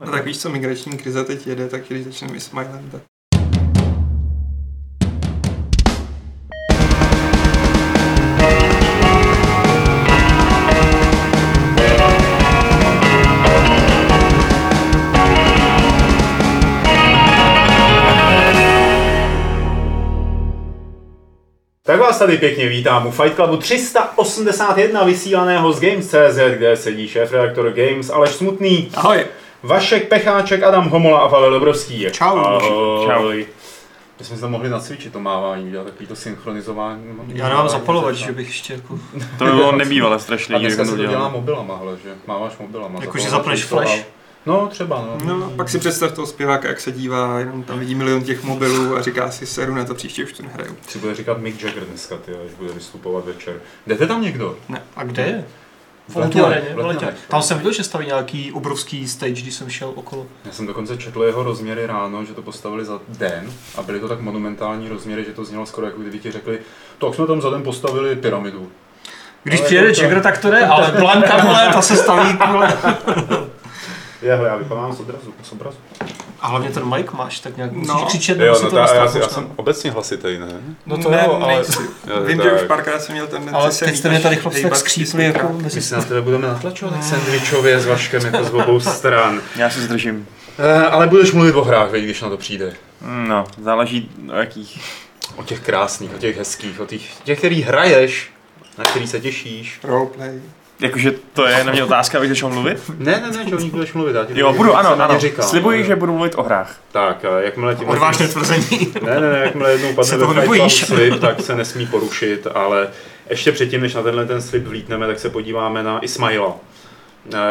No tak víš co, migrační krize teď jede, tak když začneme Ismailem, tak Tak vás tady pěkně vítám u Fight Clubu 381 vysílaného z Games.cz, kde sedí šéf-redaktor Games Aleš Smutný, ahoj. Vašek Pecháček, Adam Homola a Pavel Dobrovský. Čau. Ahoj. Čau. My jsme se mohli nacvičit to mávání, udělat takový to synchronizování. Já nemám zapalovač, že bych ještě jako... To by bylo nebývalé strašně, A dneska to se to dělá dělal. mobilama, hele, že máváš mobilama. Jako, že zapalovač zapneš flash? No, třeba, no. No, pak si představ toho zpěváka, jak se dívá, jenom tam vidí milion těch mobilů a říká si, seru na to příště už to nehraju. Si bude říkat Mick Jagger dneska, ty, až bude vystupovat večer. Jdete tam někdo? A kde je? V v. Tam jsem viděl, že staví nějaký obrovský stage, když jsem šel okolo. Já jsem dokonce četl jeho rozměry ráno, že to postavili za den a byly to tak monumentální rozměry, že to znělo skoro jako kdyby ti řekli, tak jsme tam za den postavili pyramidu. Když Ale přijede Jagger, tak to jde, ale Blanka, vole, ta se staví, vole. Jehle, já vypadám z obrazu, z obrazu. A hlavně ten mic máš, tak nějak musíš No. křičet, nebo si to nastavit. obecně hlasitý, ne? No to ne, jo, ale... nejsi. Jo, Vím, že už párkrát jsem měl tendenci Ale teď jste mě tady chlapci tak skřípli jako. My se na tebe budeme natlačovat tak sandvičově s Vaškem jako z obou stran. Já se zdržím. Eh, ale budeš mluvit o hrách, když na to přijde. No, záleží o jakých. O těch krásných, o těch hezkých, o těch, těch který hraješ, na který se těšíš. Roleplay. Jakože to je na mě otázka, abych začal mluvit? Ne, ne, ne, že o nich budeš mluvit. Já ti Jo, budu- ano, ano. Říkal, Slibuji, že budu mluvit o hrách. Tak, a jakmile ti Odvážné tvrzení. Ne, ne, ne, jakmile jednou padne Fight nebojíš? slib, tak se nesmí porušit, ale ještě předtím, než na tenhle ten slib vlítneme, tak se podíváme na Ismaila.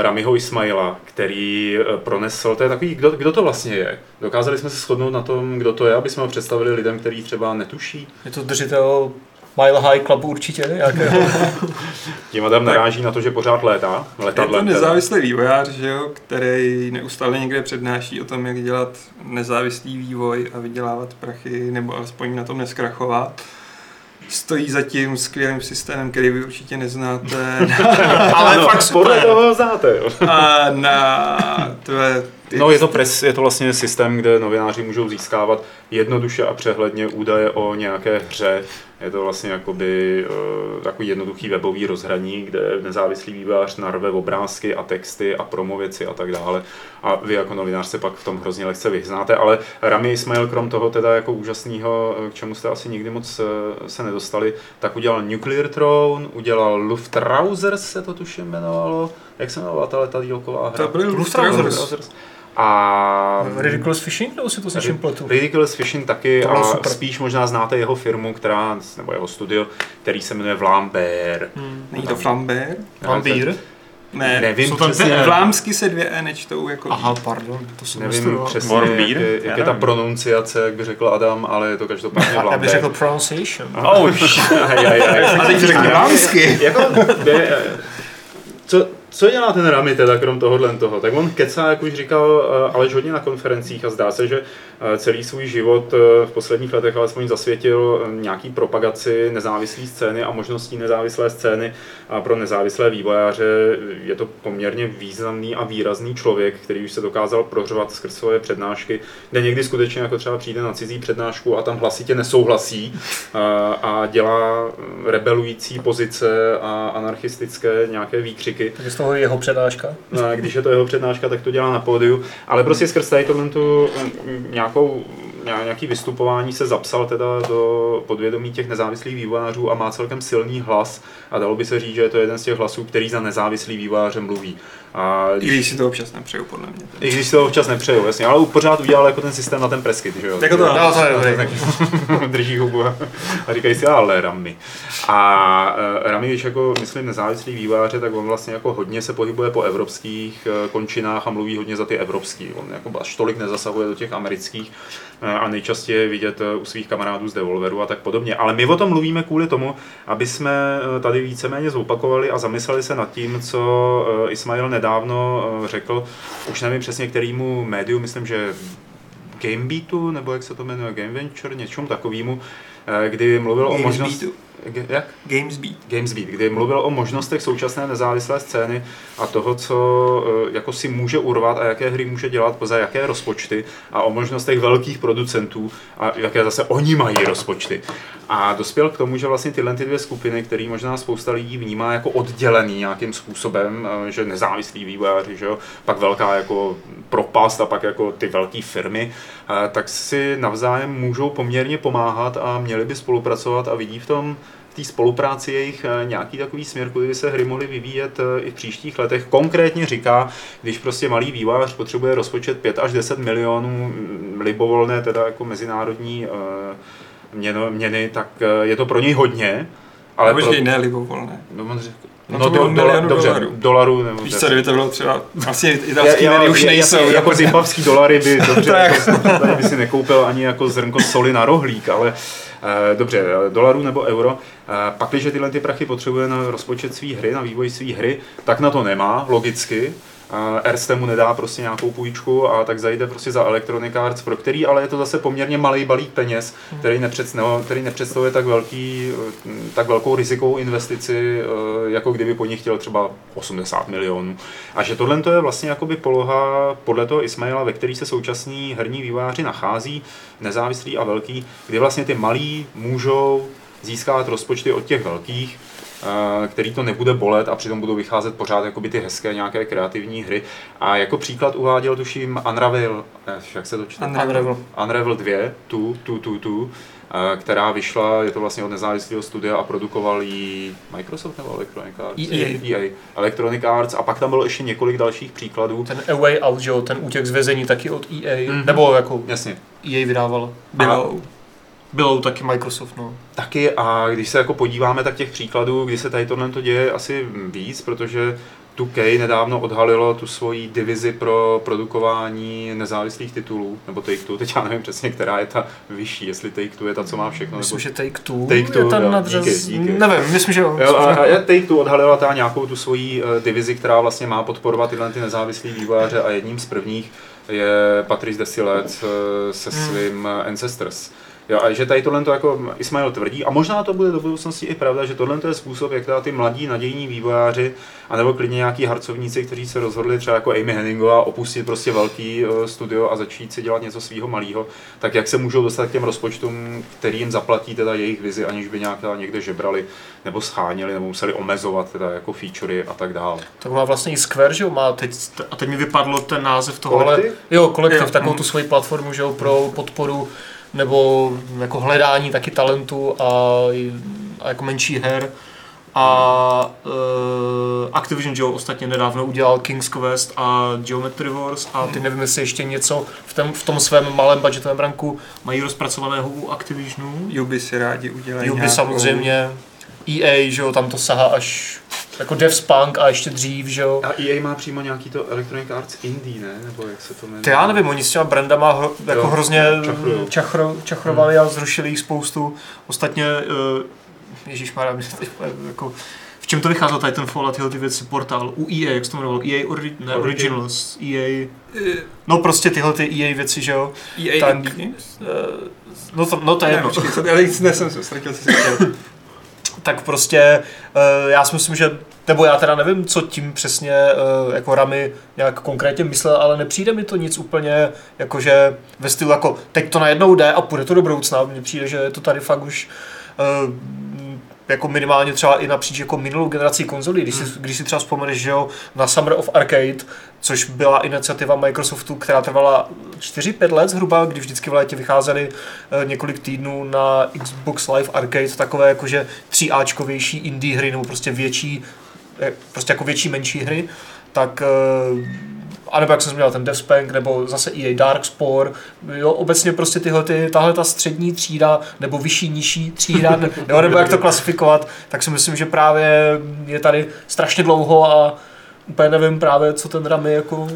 Ramiho Ismaila, který eh, pronesl, to je takový, kdo, kdo to vlastně je. Dokázali jsme se shodnout na tom, kdo to je, aby jsme ho představili lidem, kteří třeba netuší. Je to držitel Mile High Clubu určitě, nějakého. Tím Adam naráží na to, že pořád létá, Je to nezávislý vývojář, že jo, který neustále někde přednáší o tom, jak dělat nezávislý vývoj a vydělávat prachy, nebo alespoň na tom neskrachovat. Stojí za tím skvělým systémem, který vy určitě neznáte. Ale No, fakt podle super. toho znáte, jo. A na tvé, No je to, pres, je to vlastně systém, kde novináři můžou získávat jednoduše a přehledně údaje o nějaké hře. Je to vlastně jakoby uh, takový jednoduchý webový rozhraní, kde nezávislý vývojář narve obrázky a texty a promověci a tak dále. A vy jako novinář se pak v tom hrozně lehce vyznáte, ale Rami Ismail krom toho teda jako úžasného, k čemu jste asi nikdy moc eh, se nedostali, tak udělal Nuclear Throne, udělal Luftrausers se to tuším jmenovalo. Jak se jmenovala ta letadílková hra? Luftrausers. Luftrausers. A Ridiculous Fishing, nebo si to s něčím pletu? Ridiculous Fishing taky To a super. spíš možná znáte jeho firmu, která, nebo jeho studio, který se jmenuje Vlambert. Hmm. Není to Flambert? Vampír? Ne, Nevím jsou tam přesně, dvě- Vlámsky se dvě E nečtou jako Aha, pardon, to jsem nevím nestudoval. přesně, jak, je, jak je ta pronunciace, jak by řekl Adam, ale je to každopádně Já bych řekl pronunciation. Oh, Aj, aj, aj. A teď řekni vlámsky. jako, co, co dělá ten Rami teda krom tohohle toho? Tak on kecá, jak už říkal eh, Aleš hodně na konferencích a zdá se, že eh, celý svůj život eh, v posledních letech alespoň zasvětil nějaký propagaci nezávislé scény a možností nezávislé scény a pro nezávislé vývojáře je to poměrně významný a výrazný člověk, který už se dokázal prořvat skrz svoje přednášky, kde někdy skutečně jako třeba přijde na cizí přednášku a tam hlasitě nesouhlasí a, a dělá rebelující pozice a anarchistické nějaké výkřiky. Takže je jeho přednáška. No, když je to jeho přednáška, tak to dělá na pódiu. Ale prostě skrz tady tu mm, nějakou, ně- nějaký vystupování se zapsal teda do podvědomí těch nezávislých vývojářů a má celkem silný hlas. A dalo by se říct, že je to jeden z těch hlasů, který za nezávislý vývojáře mluví. A I když si to občas nepřeju, podle mě. i když si to občas nepřeju, jasně, ale pořád udělal jako ten systém na ten preskit, že jo? Jako to, No, to je dobrý. drží hubu a a říkají si, ale Rami. A uh, Rami, když jako, myslím, nezávislý výváře, tak on vlastně jako hodně se pohybuje po evropských eh, končinách a mluví hodně za ty evropský. On jako až tolik nezasahuje do těch amerických eh, a nejčastěji je vidět u svých kamarádů z Devolveru a tak podobně. Ale my o tom mluvíme kvůli tomu, aby jsme tady víceméně zopakovali a zamysleli se nad tím, co Ismail nedávno eh, řekl, už nevím přesně kterýmu médiu, myslím, že Gamebeatu, nebo jak se to jmenuje, Game Venture, něčemu takovému, eh, kdy mluvil o Games možnosti... Jak? Gamesbeat. Gamesbeat, kdy mluvil o možnostech současné nezávislé scény a toho, co eh, jako si může urvat a jaké hry může dělat, za jaké rozpočty a o možnostech velkých producentů a jaké zase oni mají rozpočty. A dospěl k tomu, že vlastně tyhle ty dvě skupiny, které možná spousta lidí vnímá jako oddělený nějakým způsobem, eh, že nezávislí vývojáři, že jo, pak velká jako propast a pak jako ty velké firmy, eh, tak si navzájem můžou poměrně pomáhat a měli by spolupracovat a vidí v tom té spolupráci jejich eh, nějaký takový směr, kudy by se hry mohly vyvíjet eh, i v příštích letech. Konkrétně říká, když prostě malý vývojář potřebuje rozpočet 5 až 10 milionů mm, libovolné, teda jako mezinárodní eh, měno, měny, tak je to pro něj hodně. Ale pro- počkej, ne libovolné. No, on řekl, No no, to bylo do, dola, dobře, dolarů. dolarů. Nebo Víš co, kdyby to bylo třeba, asi italský já- měny už nejsou. Jako, jako zimbabský dolary by dobře, Tak. jako, by si nekoupil ani jako zrnko soli na rohlík, ale dobře, eh, dolarů nebo euro. Eh, pak, když tyhle ty prachy potřebuje na rozpočet své hry, na vývoj své hry, tak na to nemá, logicky. Erste mu nedá prostě nějakou půjčku a tak zajde prostě za Electronic Arts, pro který ale je to zase poměrně malý balík peněz, který, nepřed, no, který nepředstavuje tak, velký, tak velkou rizikovou investici, eh, jako kdyby po nich chtěl třeba 80 milionů. A že tohle to je vlastně jakoby poloha podle toho Ismaila, ve který se současní herní vývojáři nachází, nezávislí a velký, kdy vlastně ty malí můžou získat rozpočty od těch velkých, který to nebude bolet a přitom budou vycházet pořád jakoby ty hezké nějaké kreativní hry. A jako příklad uváděl tuším Unravel, eh, jak se to čte? Unravel. Unravel 2, tu, tu, tu, tu, eh, která vyšla, je to vlastně od nezávislého studia a produkoval ji Microsoft nebo Electronic Arts? EA. EA. Electronic Arts a pak tam bylo ještě několik dalších příkladů. Ten Away Out, ten útěk z vězení taky od EA, Mhm. nebo jako Jasně. EA vydával. Bylo. Bylo taky Microsoft, no. Taky a když se jako podíváme, tak těch příkladů, kdy se tady tohle to děje asi víc, protože 2K nedávno odhalilo tu svoji divizi pro produkování nezávislých titulů, nebo Take-Two, teď já nevím přesně, která je ta vyšší, jestli Take-Two je ta, co má všechno, Myslím, nebo... že Take Two Take-Two, je jo, nadřaz... díky, díky. Nevím, myslím, že jo. Jo, a, a je Take-Two odhalila ta nějakou tu svoji uh, divizi, která vlastně má podporovat tyhle ty nezávislý vývojáře a jedním z prvních je Patrice Desilets uh, se Hmm. svým uh, Ancestors. Jo, a že tady tohle to jako Ismail tvrdí, a možná to bude do budoucnosti i pravda, že tohle je způsob, jak teda ty mladí nadějní vývojáři, anebo klidně nějaký harcovníci, kteří se rozhodli třeba jako Amy Henningová opustit prostě velký uh, studio a začít si dělat něco svého malého, tak jak se můžou dostat k těm rozpočtům, který jim zaplatí teda jejich vizi, aniž by nějak teda někde žebrali nebo scháněli, nebo museli omezovat teda jako featurey a tak dále. Tak má vlastně i Square, že jo, má teď, a teď mi vypadlo ten název. Kolektiv? Jo, kolektiv, Jo, takovou mm. tu svoji platformu, že jo, pro podporu nebo jako hledání taky talentu a, a jako menší her. A uh, Activision, že jo, ostatně nedávno udělal King's Quest a Geometry Wars a ty nevím, jestli ještě něco v, tom, v tom svém malém budgetovém ranku mají rozpracovaného u Activisionu. Juby si rádi udělají Juby nějakou- samozřejmě, EA, že jo, tam to sahá až jako Devspunk a ještě dřív, že jo. A EA má přímo nějaký to Electronic Arts Indie, ne? Nebo jak se to jmenuje? Já nevím, oni s těma brandama hro, jako Jo, hrozně čachrujou. čachro, čachrovali a zrušili jich spoustu. Ostatně, uh, ježišmarja, mě teď úplně jako, v čem to vycházelo tady ten Fallout, tyhle ty věci, portál, u EA, jak se to jmenovalo, EA ori, ne, Origin. Originals, EA, Eh, no prostě tyhle ty EA věci, že jo. EA Tak-? Uh, no to, no to je Ne, jedno. počkej, co- ale ne, jsem se tak prostě uh, já si myslím, že, nebo já teda nevím, co tím přesně uh, jako Rami nějak konkrétně myslel, ale nepřijde mi to nic úplně jakože ve stylu jako teď to najednou jde a půjde to do budoucna. Mně přijde, že je to tady fakt už uh, jako minimálně třeba i napříč jako minulou generací konzolí, když, si, když si třeba vzpomeneš, že jo, na Summer of Arcade, což byla iniciativa Microsoftu, která trvala 4-5 let zhruba, kdy vždycky v létě vycházely eh, několik týdnů na Xbox Live Arcade, takové jakože 3Ačkovější indie hry, nebo prostě větší, eh, prostě jako větší, menší hry, tak eh, a nebo jak jsem zmínil, ten Devspank, nebo zase EA Darkspore, jo, obecně prostě tyhle, ty, tahle ta střední třída, nebo vyšší, nižší třída, ne- jo, nebo jak to klasifikovat, tak si myslím, že právě je tady strašně dlouho a úplně nevím právě, co ten Rami jako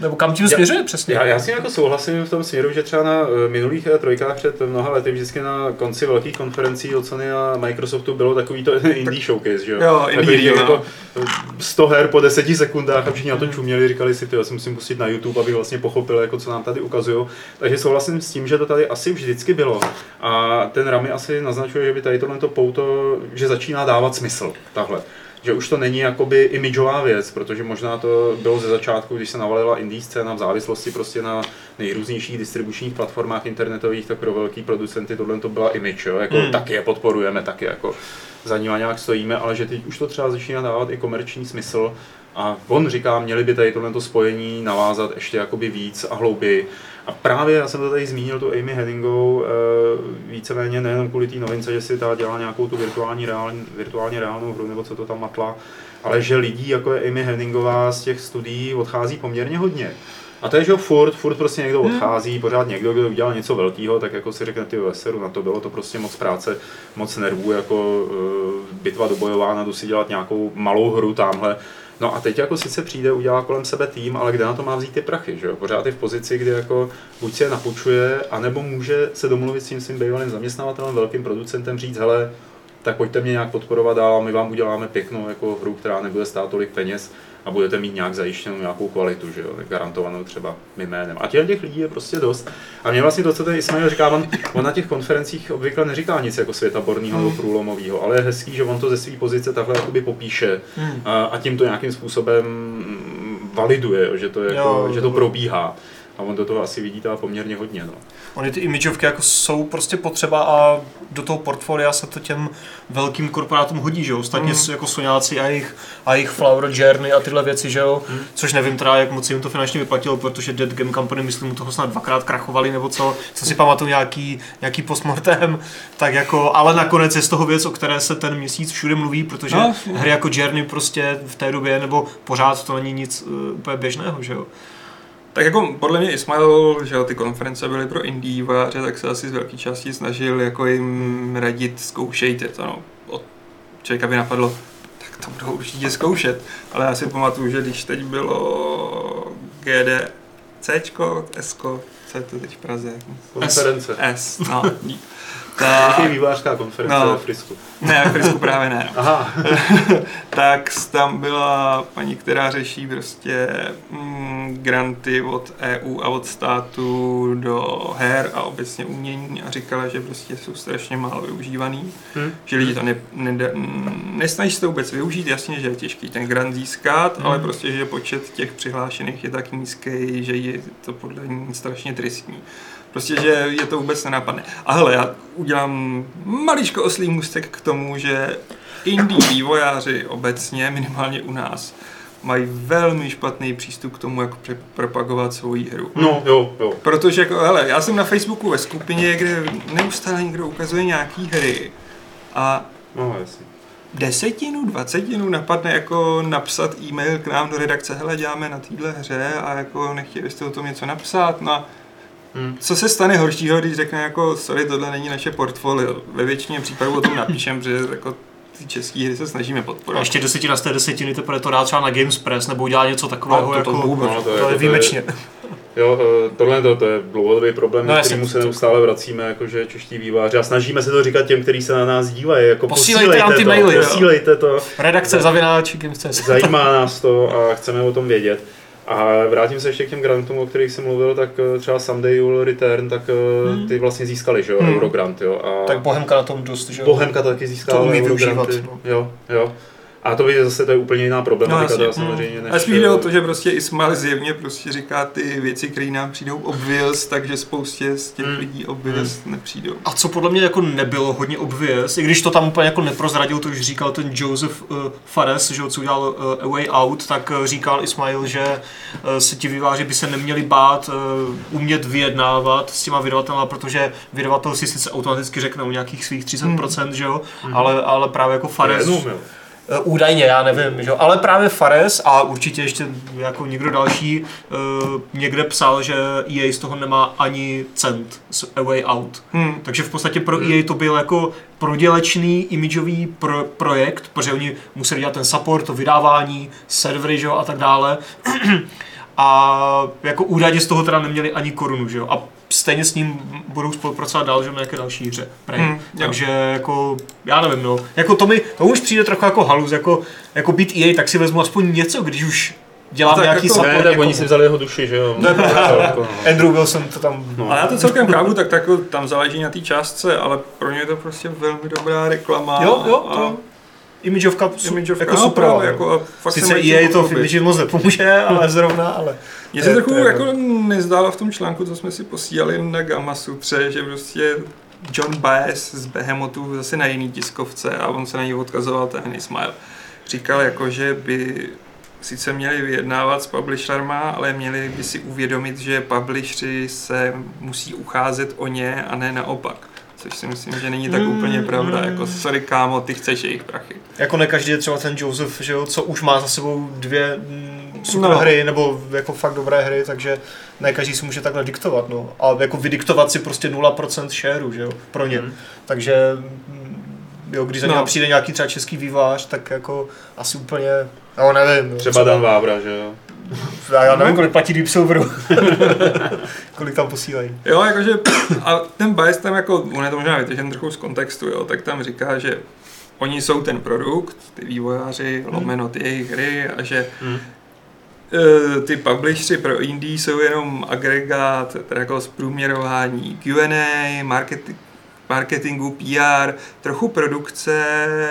Nebo kam tím Já- směřuje přesně? Já, já s tím jako souhlasím v tom směru, že třeba na eh, minulých eh, trojkách před mnoha lety vždycky na konci velkých konferencí od Sony a Microsoftu bylo takový to indie showcase, že jo? Jo, indie deal, jako no. eh, 100 her po 10 sekundách a všichni na to čuměli, říkali si, ty, já si musím pustit na YouTube, abych vlastně pochopil, jako co nám tady ukazují. Takže souhlasím s tím, že to tady asi vždycky bylo. A ten Rami asi naznačuje, že by tady tohle pouto, že začíná dávat smysl, tahle že už to není jakoby imidžová věc, protože možná to bylo ze začátku, když se navalila indie scéna v závislosti prostě na nejrůznějších distribučních platformách internetových, tak pro velký producenty tohle to byla image, jo? jako Hmm. taky je podporujeme, taky jako za nima nějak stojíme, ale že teď už to třeba začíná dávat i komerční smysl a on říká, měli by tady tohle spojení navázat ještě jakoby víc a hlouběji. A právě já jsem to tady zmínil, tu Amy Henningovou, eh, víceméně nejenom kvůli té novince, že si ta dělá nějakou tu virtuální, reální, virtuálně reálnou hru, nebo co to tam matla, ale že lidí jako je Amy Henningová z těch studií odchází poměrně hodně. A to je, že jo, furt, furt prostě někdo odchází, pořád někdo, kdo udělal něco velkého, tak jako si řekne, ty veseru, na to bylo to prostě moc práce, moc nervů, jako uh, bitva dobojována, jdu si dělat nějakou malou hru tamhle. No a teď jako sice přijde, udělá kolem sebe tým, ale kde na to má vzít ty prachy, že jo? Pořád je v pozici, kdy jako buď si je napučuje, anebo může se domluvit s tím svým bývalým zaměstnavatelem, velkým producentem, říct, hele, tak pojďte mě nějak podporovat dál a my vám uděláme pěknou jako hru, která nebude stát tolik peněz a budete mít nějak zajištěnou nějakou kvalitu, že jo, garantovanou třeba mým jménem. A těch, těch lidí je prostě dost. A mě vlastně to, co ten Ismail říká, on, on na těch konferencích obvykle neříká nic jako světaborného nebo průlomového, ale je hezký, že on to ze své pozice takhle jakoby popíše Hmm. a, a tím to nějakým způsobem validuje, že to, je jako, Jo, že to probíhá. A on do toho asi vidí teda poměrně hodně. No. Ony ty imidžovky jako jsou prostě potřeba a do toho portfolia se to těm velkým korporátům hodí, že jo? Ostatně Mm. jako Soňáci a jejich, a jejich Flower Journey a tyhle věci, že jo? Mm. Což nevím teda, jak moc jim to finančně vyplatilo, protože Dead Game Company, myslím, u toho snad dvakrát krachovali, nebo co, co si pamatuju nějaký, nějaký postmortem, tak jako, ale nakonec je z toho věc, o které se ten měsíc všude mluví, protože No, hry jako Journey prostě v té době, nebo pořád to není nic uh, úplně běžného, že jo? Tak jako podle mě Ismail, že ty konference byly pro indie vývojáře, tak se asi z velké části snažil jako jim radit, zkoušejte to, no. Od člověka by napadlo, tak to budou určitě zkoušet. Ale já si pamatuju, že když teď bylo GD Cčko, Sko, co je to teď v Praze? Konference. S, no. Nějaký tak, vývářská konference No. ve Frisku. ne, v Frisku právě ne. no. Aha, tak tam byla paní, která řeší prostě mm, granty od EU a od státu do her a obecně umění a říkala, že prostě jsou strašně málo využívaný, Hm. že lidi to ne, ne, nesnaží se to vůbec využít, jasně, že je těžký ten grant získat, Hm. ale prostě, že počet těch přihlášených je tak nízký, že je to podle ní strašně tristní. Prostě, že je to vůbec nenapadne. A hele, já udělám maličko oslý můstek k tomu, že indie vývojáři obecně, minimálně u nás, mají velmi špatný přístup k tomu, jak pre- propagovat svoji hru. no jo, jo. Protože, jako, hele, já jsem na Facebooku ve skupině, kde neustále někdo ukazuje nějaký hry a No jasně. desetinu, dvacetinu napadne jako napsat e-mail k nám do redakce, hele, děláme na téhle hře a jako nechtěli byste o tom něco napsat, no a Hm. co se stane horšího, když řekne jako, sorry, tohle není naše portfolio. Ve většině případů o tom napíšem, že jako ty české hry se snažíme A podporovat. ještě desetina z té desetiny teprve to dá třeba na Games Press nebo udělá něco takového, No, to- to jako, vůbec. No, to, je, jako- výjimečně. Jo, eh, tohle to, to je dlouhodobý problém, No kterému se to- neustále vracíme, jakože čeští výváři a snažíme se to říkat těm, kteří se na nás dívají, jako Posílejte nám ty to, maily, posílejte to, Redakce zavináč zajímá nás to a chceme o tom vědět. A vrátím se ještě k těm grantům, o kterých jsem mluvil, tak eh, třeba Someday You Will Return, tak eh, Hmm. ty vlastně získali, že jo, Hmm. Eurogrant, jo. A Tak Bohemka na tom dost, že jo? Bohemka taky získala To umí Eurogranty. využívat, no. Jo, jo. A to by zase to je úplně jiná problematika, No, teda jasně. samozřejmě. Než, A spíš jde o eh, to, že prostě Ismail zjevně prostě říká ty věci, které nám přijdou obvious, takže spoustě z těch Hmm. lidí obvious nepřijdou. A co podle mě jako nebylo hodně obvious, i když to tam úplně jako neprozradil, to už říkal ten Joseph uh, Fares, že co udělal uh, A Way Out, tak uh, říkal Ismail, že uh, se ti výváři by se neměli bát uh, umět vyjednávat s těma vydavatelama, protože vydavatel si sice automaticky řekne o nějakých svých 30%, že jo, ale, ale právě jako Fares. Eh, Údajně, já nevím, že? ale právě Fares a určitě ještě jako někdo další uh, někde psal, že EA z toho nemá ani cent z A Way Out. Hmm. Takže v podstatě pro EA to byl jako prodělečný imidžový pro, projekt, protože oni museli dělat ten support, to vydávání, servery že? a tak dále. a jako údajně z toho teda neměli ani korunu, že jo? A stejně s ním budou spolupracovat dál, že na nějaké další hře. Prej. Hmm, jo. Takže jako, já nevím, no. Jako to mi, to už přijde trochu jako halus, jako, jako být EA, tak si vezmu aspoň něco, když už dělám No tak nějaký jako- support Ne, tak někomu. oni si vzali jeho duši, že jo? To je pravda. Jako, no. Andrew Wilson to tam... No. A já to celkem chápu, tak, tak tam záleží na té částce, ale pro ně je to prostě velmi dobrá reklama. Jo, jo, a to Imageovka, su, Imageovka, jako no, super. právě, jako, a fakt se Sice čím to v moc nepomůže, ale zrovna, ale... Mně se je- trochu je- jako nezdálo v tom článku, co jsme si posílali na Gamma Sutře, že prostě John Baez z Behemotu zase na jiný tiskovce a on se na ní odkazoval ten Smile. Říkal jako, že by sice měli vyjednávat s publisherma, ale měli by si uvědomit, že publisheri se musí ucházet o ně a ne naopak. Což si myslím, že není tak Mm, úplně pravda. mm. Jako, sorry kámo, ty chceš jejich prachy. Jako ne každý je třeba ten Joseph, že jo, co už má za sebou dvě mm, super No. hry, nebo jako fakt dobré hry, takže ne každý si může takhle diktovat, no. A jako vydiktovat si prostě 0% shareu, že jo, pro ně. Takže mm, jo, když za No. přijde nějaký třeba český vývář, tak jako asi úplně, no nevím. no, Třeba Dan Vávra, že jo? Já, já nevím, kolik platí Deep Silveru. kolik tam posílají. Jo, jakože, a ten bias tam jako, on je to možná vytažen trochu z kontextu, jo, tak tam říká, že oni jsou ten produkt, ty vývojáři, lomeno ty jejich hry a že Hmm. eh, ty publishři pro indie jsou jenom agregát, teda jako zprůměrování Q&A, marketing, marketingu, PR, trochu produkce,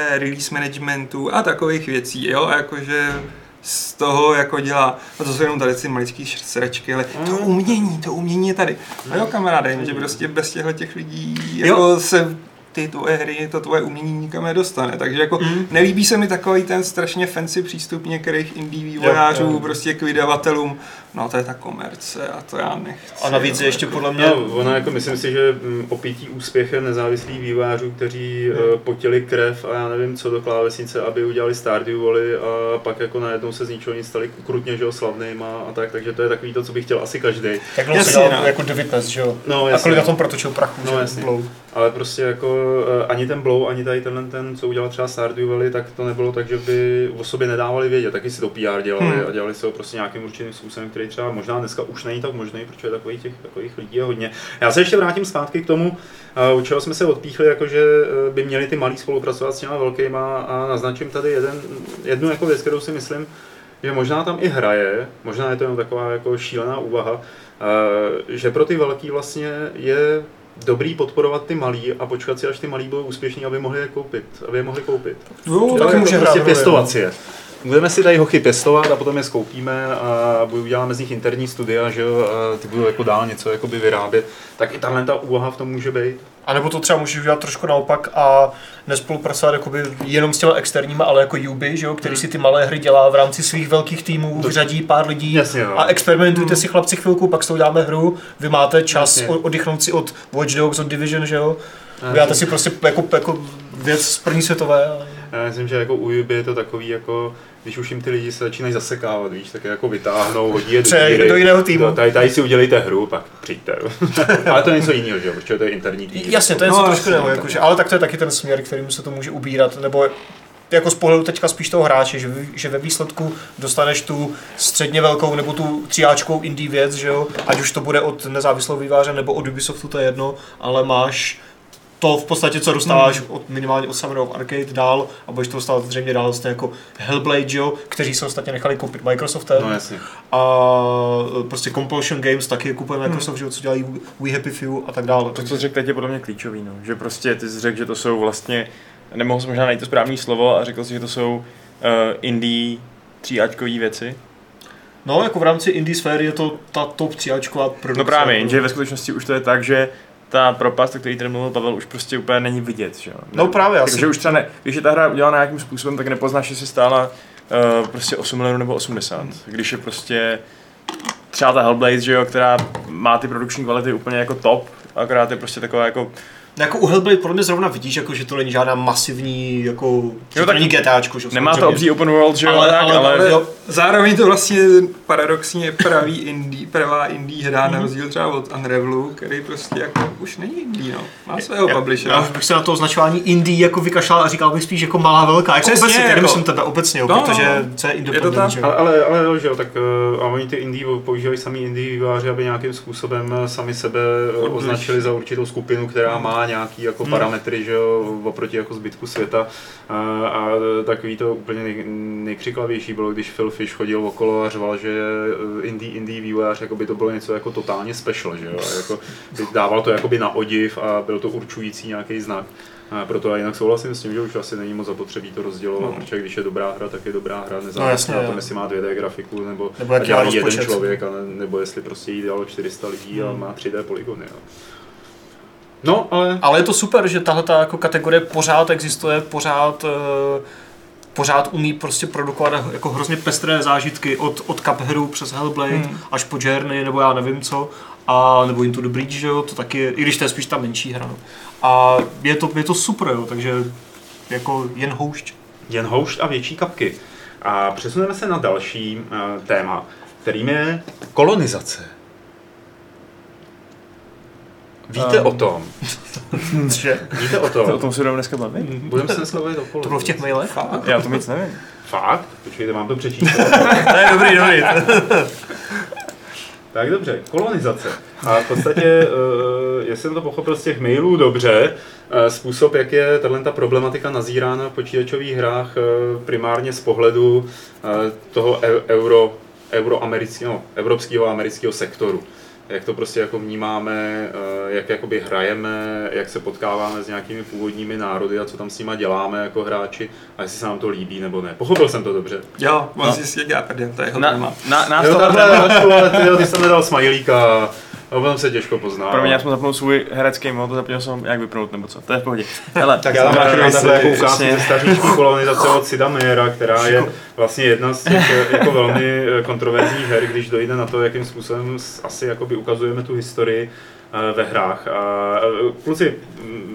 release managementu a takových věcí, jo, a jakože z toho jako dělá, a to jsou jenom tady ty maličký sračky, ale to umění, to umění je tady. A jo kamaráde, že prostě bez těchto těch lidí jako se ty tvoje hry, to tvoje umění nikam nedostane. Takže jako Mm. nelíbí se mi takový ten strašně fancy přístup některých indie vývojářů Jo, jo. prostě k vydavatelům. No to je ta komerce a to já nechci. A navíc je ještě jako- podle mě... No, ono jako myslím si, že mm, opítí úspěchem nezávislých vývojářů, kteří hmm. potili krev a já nevím co do klávesnice, aby udělali Stardew Valley a pak jako najednou se z ničeho nic stali krutně, že jo, slavným a, a tak, takže to je takový to, co bych chtěl asi každý. Tak dlouho se Jasně, dělal no. jako The Witness, že jo? No, A jasně. kolik na tom protočil prachu, No, že jasně. Blow. Ale prostě jako eh, ani ten Blow, ani tady tenhle ten, co udělal třeba Stardew Valley, tak to nebylo tak, že by o sobě nedávali vědět, taky si to PR dělali Hmm. a dělali si ho prostě nějakým určitým způsobem, který třeba možná dneska už není tak možný, protože takových těch takových lidí je hodně. Já se ještě vrátím zpátky k tomu, eh, u čeho jsme se odpíchli, jako že eh, by měli ty malí spolupracovat s těma velkýma a naznačím tady jeden, jednu jako věc, kterou si myslím, že možná tam i hraje, možná je to jenom taková jako šílená úvaha, eh, že pro ty velký vlastně je dobrý podporovat ty malý a počkat si, až ty malí budou úspěšní, aby mohli je koupit, aby je mohli koupit. Jo, To tak taky může prostě roli, pěstovat si je. Budeme si tady hochy pěstovat a potom je skoupíme a budu- uděláme z nich interní studia, že jo, a ty budou jako dál něco jakoby vyrábět. Tak i tahle ta úvaha v tom může být. A nebo to třeba můžeš udělat trošku naopak a nespolupracovat jakoby jenom s těma externíma, ale jako Ubi, že jo, který si ty malé hry dělá v rámci svých velkých týmů, To- vyřadí pár lidí Jasně, no. a experimentujte si chlapci chvilku, pak s tou dáme hru, vy máte čas Jasně. oddychnout si od Watch Dogs, od Division, že jo, Uděláte si prostě jako, jako věc z první světové. ale- Já myslím, že jako u Ubi je to takový jako, když už jim ty lidi se začínají zasekávat, víš, tak je jako vytáhnou, hodí je do, díry. do jiného týmu. Tady, tady si udělejte hru, pak přijďte. Ale to je něco jiného, že jo, protože to je interní tým. Jasně, to je No, něco jasně, trošku jiného, jakože, ale tak to je taky ten směr, kterým se to může ubírat, nebo jako z pohledu teďka spíš toho hráče, že, že ve výsledku dostaneš tu středně velkou nebo tu tříáčkou indie věc, že jo, ať už to bude od nezávislého výváře nebo od Ubisoftu, to je jedno, ale máš to v podstatě, co dostáváš Hmm. od minimálně od Summer of Arcade dál a budeš to dostávat zřejmě dál vlastně jako Hellblade, že jo, kteří se ostatně nechali koupit Microsoftem No jasně. a prostě Compulsion Games taky kupuje Microsoft, že jo, co dělají We Happy Few a tak dále. To, co jsi řekl teď, je podle mě klíčový, no. že prostě ty jsi řekl, že to jsou vlastně, nemohl jsem možná najít to správné slovo a řekl si, že to jsou uh, indie tříáčkové věci. No, jako v rámci indie sféry je to ta top 3 produkce. No právě, jenže ve skutečnosti už to je tak, že ta propast, o který tady mluvil Pavel, už prostě úplně není vidět, že jo. No právě, Takže asi. už třeba ne, když je ta hra udělána nějakým způsobem, tak nepoznáš, že si stála uh, prostě 8 milionů nebo 80. Když je prostě třeba ta Hellblade, že jo, která má ty produkční kvality úplně jako top, akorát je prostě taková jako No jako u Hellblade podle mě zrovna vidíš, jako, že to není žádná masivní, jako, to tak není GTAčko, že jo, Nemá to obří open world, že jo, Ale- tak, ale- ale, ale- jo. Zároveň to vlastně paradoxně pravý indie, pravá indie hra na rozdíl třeba od Unravelu, který prostě jako už není indie, no. Má svého Já, publishera. já už bych se na to označování indie jako vykašlal a říkal bych spíš jako malá velká. Jako Přesně, obecně, jako- nemyslím tebe obecně, jo, No, protože no. co je Je to independent, tak. jo. Ale, ale, ale jo, že jo, tak uh, a oni ty indie používají sami indie vývojáři, aby nějakým způsobem eh, sami sebe eh, označili za určitou skupinu, která má nějaký jako Hmm. parametry, že jo, oproti jako zbytku světa. A, a takový to úplně nej, nejkřiklavější bylo, když Phil Fish chodil okolo a řval, že indie, indie vývojář, jako by to bylo něco jako totálně special, že jo, a jako dával to jakoby na odiv a byl to určující nějaký znak. A proto já jinak souhlasím s tím, že už asi není moc zapotřebí to rozdělovat, No. protože když je dobrá hra, tak je dobrá hra, nezávisle No, jasně, na tom, jestli má 2D grafiku, nebo, Nebo dělá jeden člověk, a ne, nebo jestli prostě jí dělalo 400 lidí a Hmm. má 3D polygony. Jo. No, ale Ale je to super, že tahle ta jako kategorie pořád existuje, pořád eh, pořád umí prostě produkovat jako hrozně pestré zážitky od, od Cupheadu přes Hellblade Hmm. až po Journey nebo já nevím co a nebo Into the Breach, že jo, to taky je, i když to je spíš ta menší hra. No. A je to, je to super, jo, takže jako jen houšť. jen houšť a větší kapky. A přesuneme se na další uh, téma, kterým je kolonizace. Víte Um. o tom, že? víte o to, o tom, tom se budeme dneska bavit. budeme se dneska bavit o To bylo v těch mailech? Já to nic nevím. Fakt? Počkejte, mám to přečíst. Ne, dobrý, dobrý. Tak dobře, kolonizace. A v podstatě, eh, jestli jsem to pochopil z těch mailů dobře, eh, způsob, jak je tato problematika nazírána v počítačových hrách eh, primárně z pohledu toho eu- euro, euroamerického, no, evropského a amerického sektoru. Jak to prostě jako vnímáme, eh, jak jakoby hrajeme, jak se potkáváme s nějakými původními národy a co tam s nima děláme jako hráči a jestli se nám to líbí nebo ne. Pochopil jsem to dobře. Jo, on No. si si dělá prdel, to je jeho Na, téma. na, nás Jo, tohle téma, ty, ty jsem nedal smajlíka a potom se těžko pozná. pro mě já jsem zapnul svůj herecký mod, zapomněl jsem jak vypnout nebo co, to je v pohodě. Hele, Tak já tam Máš na tebe jako ukázku ze staříčku kolonizace od Sida Meyera, která je vlastně jedna z těch eh, jako velmi eh, kontroverzních her, když dojde na to, jakým způsobem asi jakoby ukazujeme tu historii ve hrách. A eh, kluci,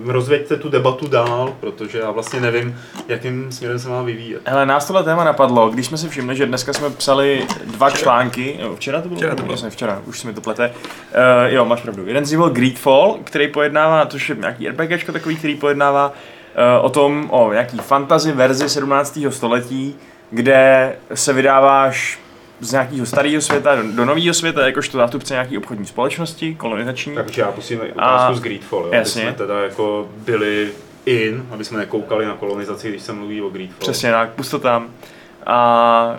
rozveďte tu debatu dál, protože já vlastně nevím, jakým směrem se má vyvíjet. Hele, nás tohle téma napadlo, když jsme si všimli, že dneska jsme psali dva včera. články, jo, včera to bylo? Včera to bylo. Jasně, včera, už se mi to plete. Uh, jo, máš pravdu. Jeden z nich byl Greedfall, který pojednává, což je nějaký RPGčko takový, který pojednává uh, o tom, o nějaký fantasy verzi 17. století, kde se vydáváš z nějakého starého světa do, do nového světa, jakožto zástupce nějaké obchodní společnosti, kolonizační. Takže já pustím ukázku A- z Greedfall, jo, jasně. aby jsme teda jako byli in, aby jsme nekoukali na kolonizaci, když se mluví o Greedfall. Přesně tak, pust to tam. A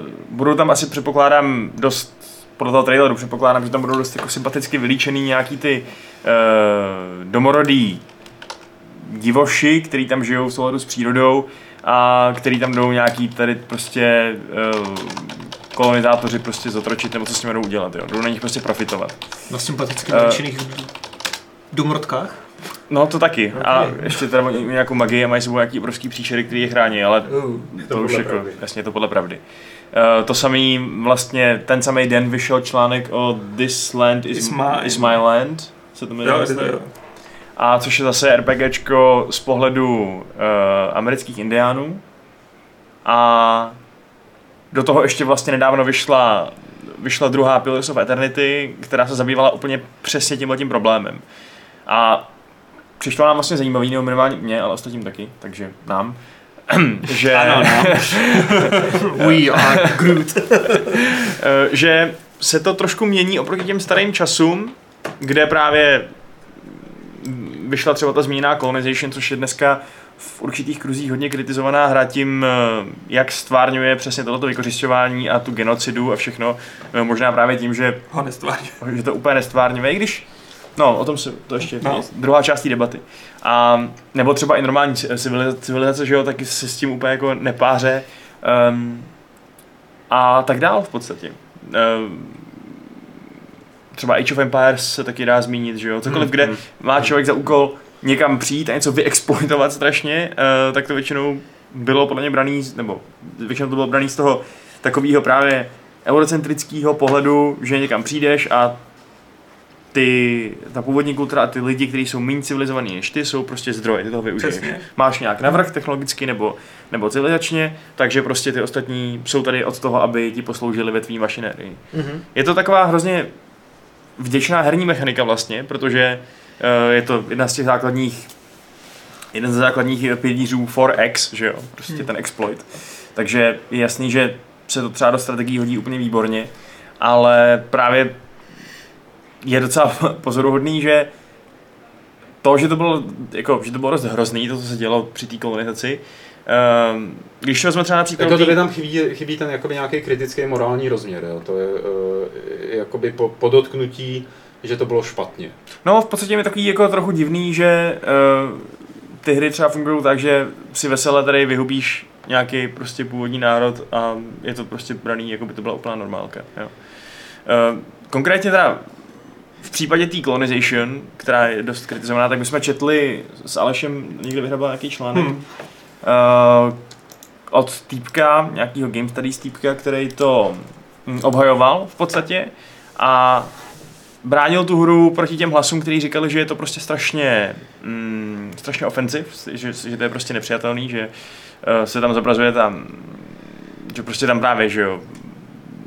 uh, budou tam asi, předpokládám, dost, podle toho traileru předpokládám, že tam budou dost jako sympaticky vylíčený nějaký ty uh, domorodý divoši, který tam žijou v souladu s přírodou a který tam jdou nějaký tady prostě uh, kolonizátoři prostě zotročit nebo co s nimi jdou udělat, jo. Jdou na nich prostě profitovat. Na sympaticky Eh. vyličených dumrotkách? No to taky. A Ok. ještě teda oni nějakou magii a mají sebou nějaký obrovský příšery, který je chrání, ale Uh. to, To už jako, pravdy. jasně, to podle pravdy. Uh, to samý vlastně, ten samý den vyšel článek o This Land is, Is mine. is my Land, se to jmenuje. Jo, jo. A což je zase RPGčko z pohledu uh, amerických indiánů. A do toho ještě vlastně nedávno vyšla, vyšla druhá Pillars of Eternity, která se zabývala úplně přesně tímhle tím problémem. A přišlo nám vlastně zajímavý, nebo minimálně mě, ale ostatním taky, takže nám, že, Ano, no. We are Groot. Že se to trošku mění oproti těm starým časům, kde právě vyšla třeba ta zmíněná Colonization, což je dneska v určitých kruzích hodně kritizovaná hra tím, eh, jak stvárňuje přesně tohleto vykořišťování a tu genocidu a všechno. Eh, Možná právě tím, že, Ho že to úplně nestvárňuje, i když No, o tom se to ještě No. druhá část té debaty. A, nebo třeba i normální civilizace, civilizace, že jo, taky se s tím úplně jako nepáře. Um, a tak dál v podstatě. Um, třeba Age of Empires se taky dá zmínit, že jo, cokoliv, kde hmm. má člověk za úkol někam přijít a něco vyexploitovat strašně, uh, tak to většinou bylo podle mě braný, nebo většinou to bylo braný z toho takového právě eurocentrického pohledu, že někam přijdeš a ty, ta původní kultura a ty lidi, kteří jsou méně civilizovaní než ty, jsou prostě zdroje, ty toho využiješ. Přesně. Máš nějak navrh technologicky nebo, nebo civilizačně, takže prostě ty ostatní jsou tady od toho, aby ti posloužili ve tvým mašinérii. Mhm. Je to taková hrozně vděčná herní mechanika vlastně, protože eh, je to jedna z těch základních jeden ze základních pilířů 4X, že jo, prostě Hmm. ten exploit. Takže je jasný, že se to třeba do strategií hodí úplně výborně, ale právě je docela pozoruhodný, že to, že to bylo, jako, že to bylo dost hrozný, to, co se dělo při té kolonizaci, um, když to vezme třeba například... Jako tobě tam chybí, chybí ten jakoby nějaký kritický morální rozměr, jo? to je uh, jakoby po, podotknutí, že to bylo špatně. No, v podstatě je takový jako trochu divný, že uh, ty hry třeba fungují tak, že si vesele tady vyhubíš nějaký prostě původní národ a je to prostě braný, jako by to byla úplná normálka. Jo. Uh, konkrétně teda v případě té colonization, která je dost kritizovaná, tak my jsme četli s Alešem, někde vyhrabal nějaký článek, Hmm. uh, od týpka, nějakého game studies týpka, který to hm, obhajoval v podstatě a bránil tu hru proti těm hlasům, kteří říkali, že je to prostě strašně, mm, strašně ofensiv, že, že to je prostě nepřijatelný, že uh, se tam zobrazuje tam, že prostě tam právě, že jo,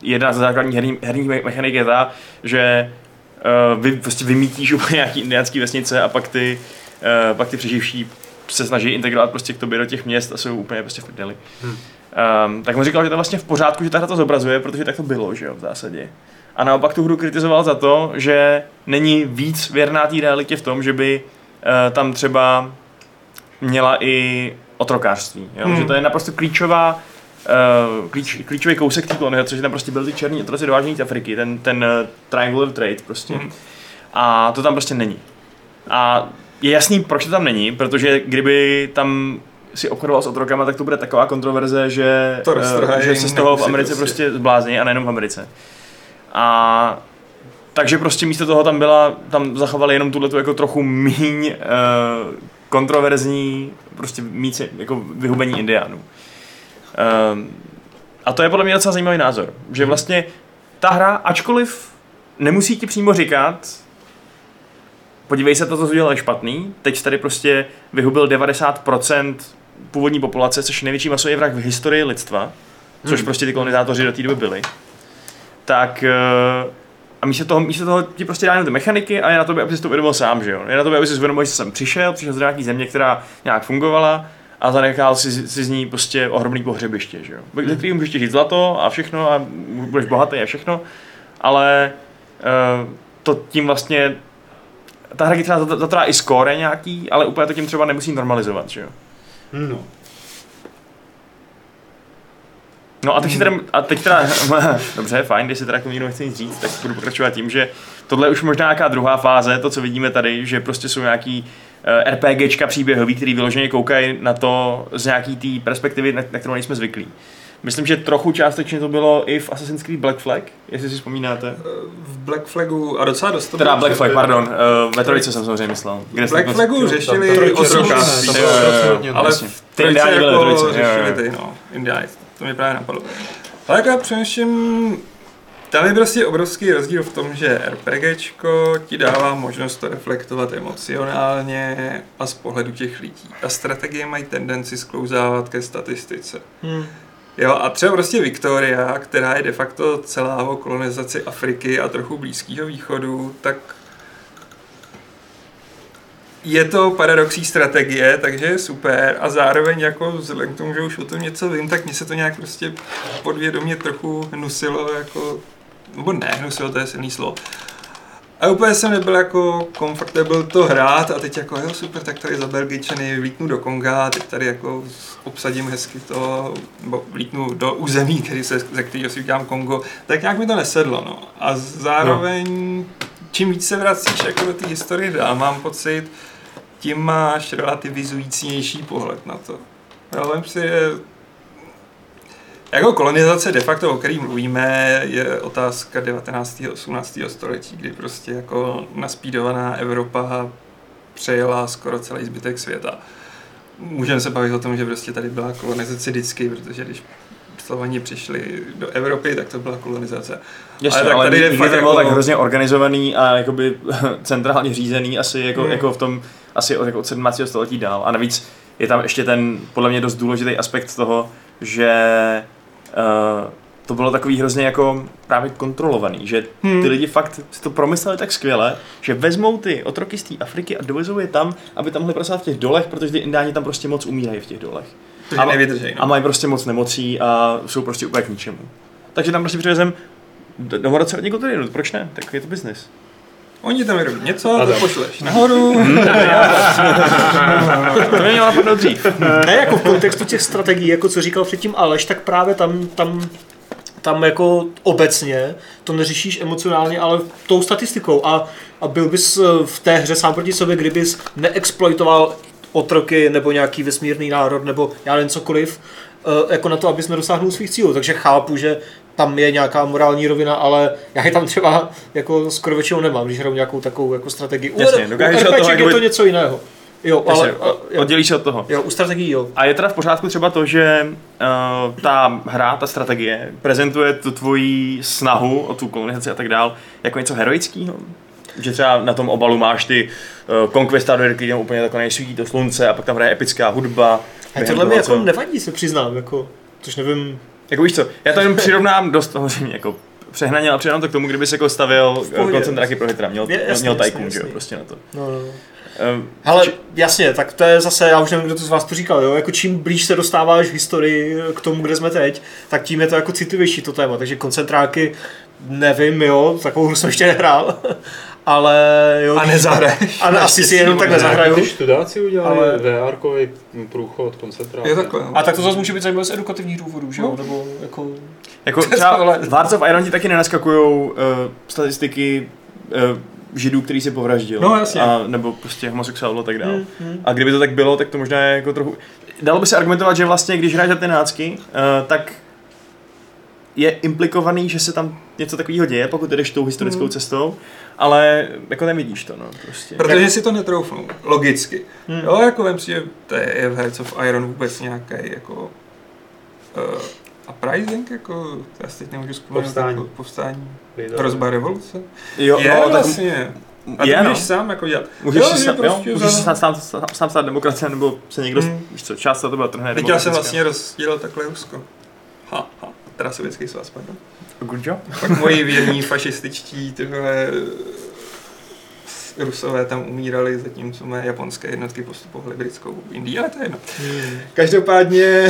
jedna ze základních herní, herních me- mechanik je ta, že uh, vy prostě vymítíš úplně nějaký indiánský vesnice a pak ty, uh, pak ty přeživší se snaží integrovat prostě k tobě do těch měst a jsou úplně prostě v prdeli. Hmm. Um, tak mu říkal, že to je vlastně v pořádku, že ta hra to zobrazuje, protože tak to bylo, že jo, v zásadě. A naopak tu hru kritizoval za to, že není víc věrná té realitě v tom, že by uh, tam třeba měla i otrokářství. Jo? Hmm. Že to je naprosto klíčová Uh, klíč, klíčový kousek té kolonizace, že tam prostě byly ty černí otroci dovážení z Afriky, ten, ten uh, triangular trade prostě. Hmm. A to tam prostě není. A je jasný, proč to tam není, protože kdyby tam si obchodoval s otrokama, tak to bude taková kontroverze, že, To roztrhají že se z toho v Americe prostě. prostě zblázní a nejenom v Americe. A takže prostě místo toho tam byla, tam zachovali jenom tuhle jako trochu míň uh, kontroverzní, prostě míc jako vyhubení indiánů. Um, a to je podle mě docela zajímavý názor, že vlastně ta hra, ačkoliv nemusí ti přímo říkat, podívej se, to, co udělal špatný, teď tady prostě vyhubil 90% původní populace, což je největší masový vrah v historii lidstva, což Hmm. prostě ty kolonizátoři do té doby byli, tak eh, a místo toho, místo toho ti prostě dá ty mechaniky a je na tobě, aby si to uvědomil sám, že jo. Je na tobě, aby si uvědomil, že jsi sem přišel, přišel z nějaký země, která nějak fungovala a zanechal si, si z ní prostě ohromný pohřebiště, že jo. Ve kterým můžeš těžit zlato a všechno a budeš bohatý a všechno, ale uh, to tím vlastně ta hra ti třeba zat- zatrá i skóre nějaký, ale úplně to tím třeba nemusí normalizovat, že jo. No. No a teď si teda, a teď teda, dobře, fajn, když si teda k tomu někdo nechce nic říct, tak budu pokračovat tím, že tohle je už možná nějaká druhá fáze, to, co vidíme tady, že prostě jsou nějaký uh, RPGčka příběhový, který vyloženě koukají na to z nějaký té perspektivy, na, na kterou nejsme zvyklí. Myslím, že trochu částečně to bylo i v Assassin's Creed Black Flag, jestli si vzpomínáte. V Black Flagu a docela dost to Teda Black Flag, pardon, uh, ve trojice jsem samozřejmě myslel. Kde Black jste- Flagu řešili hodně, ale v trojice jako trojici, jo, jo, řešili jo. ty, no, to mě právě napadlo. Ale jako já přemýšlím, tam je prostě obrovský rozdíl v tom, že RPGčko ti dává možnost to reflektovat emocionálně a z pohledu těch lidí. A strategie mají tendenci sklouzávat ke statistice. Hmm. Jo, a třeba prostě Viktoria, která je de facto celá o kolonizaci Afriky a trochu Blízkého východu, tak je to paradoxní strategie, takže je super a zároveň jako vzhledem k tomu, že už o tom něco vím, tak mě se to nějak prostě podvědomě trochu hnusilo jako, nebo ne, hnusilo, to je silný slovo. A úplně jsem nebyl jako comfortable to hrát a teď jako jo super, tak tady za Belgičany vlítnu do Konga, teď tady jako obsadím hezky to, nebo vlítnu do území, který se, ze kterého si udělám Kongo, tak nějak mi to nesedlo, no. A zároveň, čím víc se vracíš jako do té historie dál, mám pocit, tím máš relativizujícnější pohled na to. Vem si, že jako kolonizace de facto, o který mluvíme, je otázka 19. a 18. století, kdy prostě jako naspídovaná Evropa přejela skoro celý zbytek světa. Můžeme se bavit o tom, že prostě tady byla kolonizace vždycky, protože když Slovaní přišli do Evropy, tak to byla kolonizace. Jasně, Ale ale, tak tady ale je nikdy fakt to bylo jako- tak hrozně organizovaný a jakoby centrálně řízený asi jako, Hmm. jako v tom, asi od, jako od 17. století dál. A navíc je tam ještě ten, podle mě dost důležitý aspekt toho, že uh, to bylo takový hrozně jako právě kontrolovaný, že Hmm. ty lidi fakt si to promysleli tak skvěle, že vezmou ty otroky z té Afriky a dovezou je tam, aby tam mohli pracovat v těch dolech, protože ty indáni tam prostě moc umírají v těch dolech. A- nevydržej, A no. mají prostě moc nemocí a jsou prostě úplně k ničemu. Takže tam prostě přivezem do- domorodce od někoho tady, no, proč ne? Tak je to biznis. Oni tam vyrobí něco, A to pošleš nahoru. To mě mělo napadnout dřív. Ne, jako v kontextu těch strategií, jako co říkal předtím Aleš, tak právě tam, tam, tam jako obecně to neřešíš emocionálně, ale tou statistikou a, a byl bys eh, v té hře sám proti sobě, kdybys neexploitoval otroky nebo nějaký vesmírný národ nebo já nevím cokoliv, eh, jako na to, abys nedosáhnul svých cílů. Takže chápu, že tam je nějaká morální rovina, ale já je tam třeba jako skoro většinou nemám, když hraju nějakou takovou jako strategii. U Jasně, u od toho je to něco jiného. Jo, ale, Jasně, jo, oddělíš od toho. jo, u strategií jo. A je teda v pořádku třeba to, že uh, ta hra, ta strategie prezentuje tu tvoji snahu o tu kolonizaci a tak dál jako něco heroického? Že třeba na tom obalu máš ty uh, Conquistadory, který tam úplně takhle nejsvítí to slunce a pak tam hraje epická hudba. A tohle mi jako nevadí, se přiznám, jako, což nevím. Jako víš co, já to jenom přirovnám dost samozřejmě jako přehnaně, ale přirovnám to k tomu, kdyby se jako stavil koncentráky pro Hitra. Měl, Je- jasně, měl Tycoon, že jo, prostě na to. No, no. Um, Hele, jasně, tak to je zase, já už nevím, kdo to z vás to říkal, jo, jako čím blíž se dostáváš v historii k tomu, kde jsme teď, tak tím je to jako citlivější to téma, takže koncentráky, nevím, jo, takovou hru jsem ještě nehrál, ale jo. A nezahraješ. A ne, asi si jenom tak nezahraju. Ty študáci udělali Ale-. VR-kový průchod, koncentrátor. Je takhle. no. A tak to zase může být zajímavé z edukativních důvodů, že jo, No. nebo jako... Jako třeba Hearts of Iron ti taky nenaskakujou uh, statistiky uh, židů, který si povraždil. No, jasně. A, nebo prostě homosexuálů a tak dále. Hmm, hmm. A kdyby to tak bylo, tak to možná je jako trochu... Dalo by se argumentovat, že vlastně, když hraješ za ty nácky, uh, tak je implikovaný, že se tam něco takového děje, pokud jdeš tou historickou Hmm. cestou, ale jako nevidíš to, no, prostě. Protože si to netroufnu, logicky. Hmm. Jo, jako vem si, že to je v Hearts of Iron vůbec nějaký jako uh, uprising, jako, já si teď nemůžu vzpomenout, Povstání. jako povstání, Lidé. hrozba revoluce. Jo, je no, tak vlastně. A ty je, no. můžeš sám jako dělat. Můžeš Jo, si že sám, prostě jo, můžeš za- si sám, sám, sám, sám stát demokracie, nebo se někdo, Hmm. víš co, část to byla trhne Teď já jsem vlastně rozdělil takhle Rusko. Ha, ha, teda sovětský svaz, pardon. Good job. Pak moji věrní fašističtí tyhle Rusové tam umírali, zatímco mé japonské jednotky postupovaly britskou Indii, ale to je jedno. Hmm. Každopádně,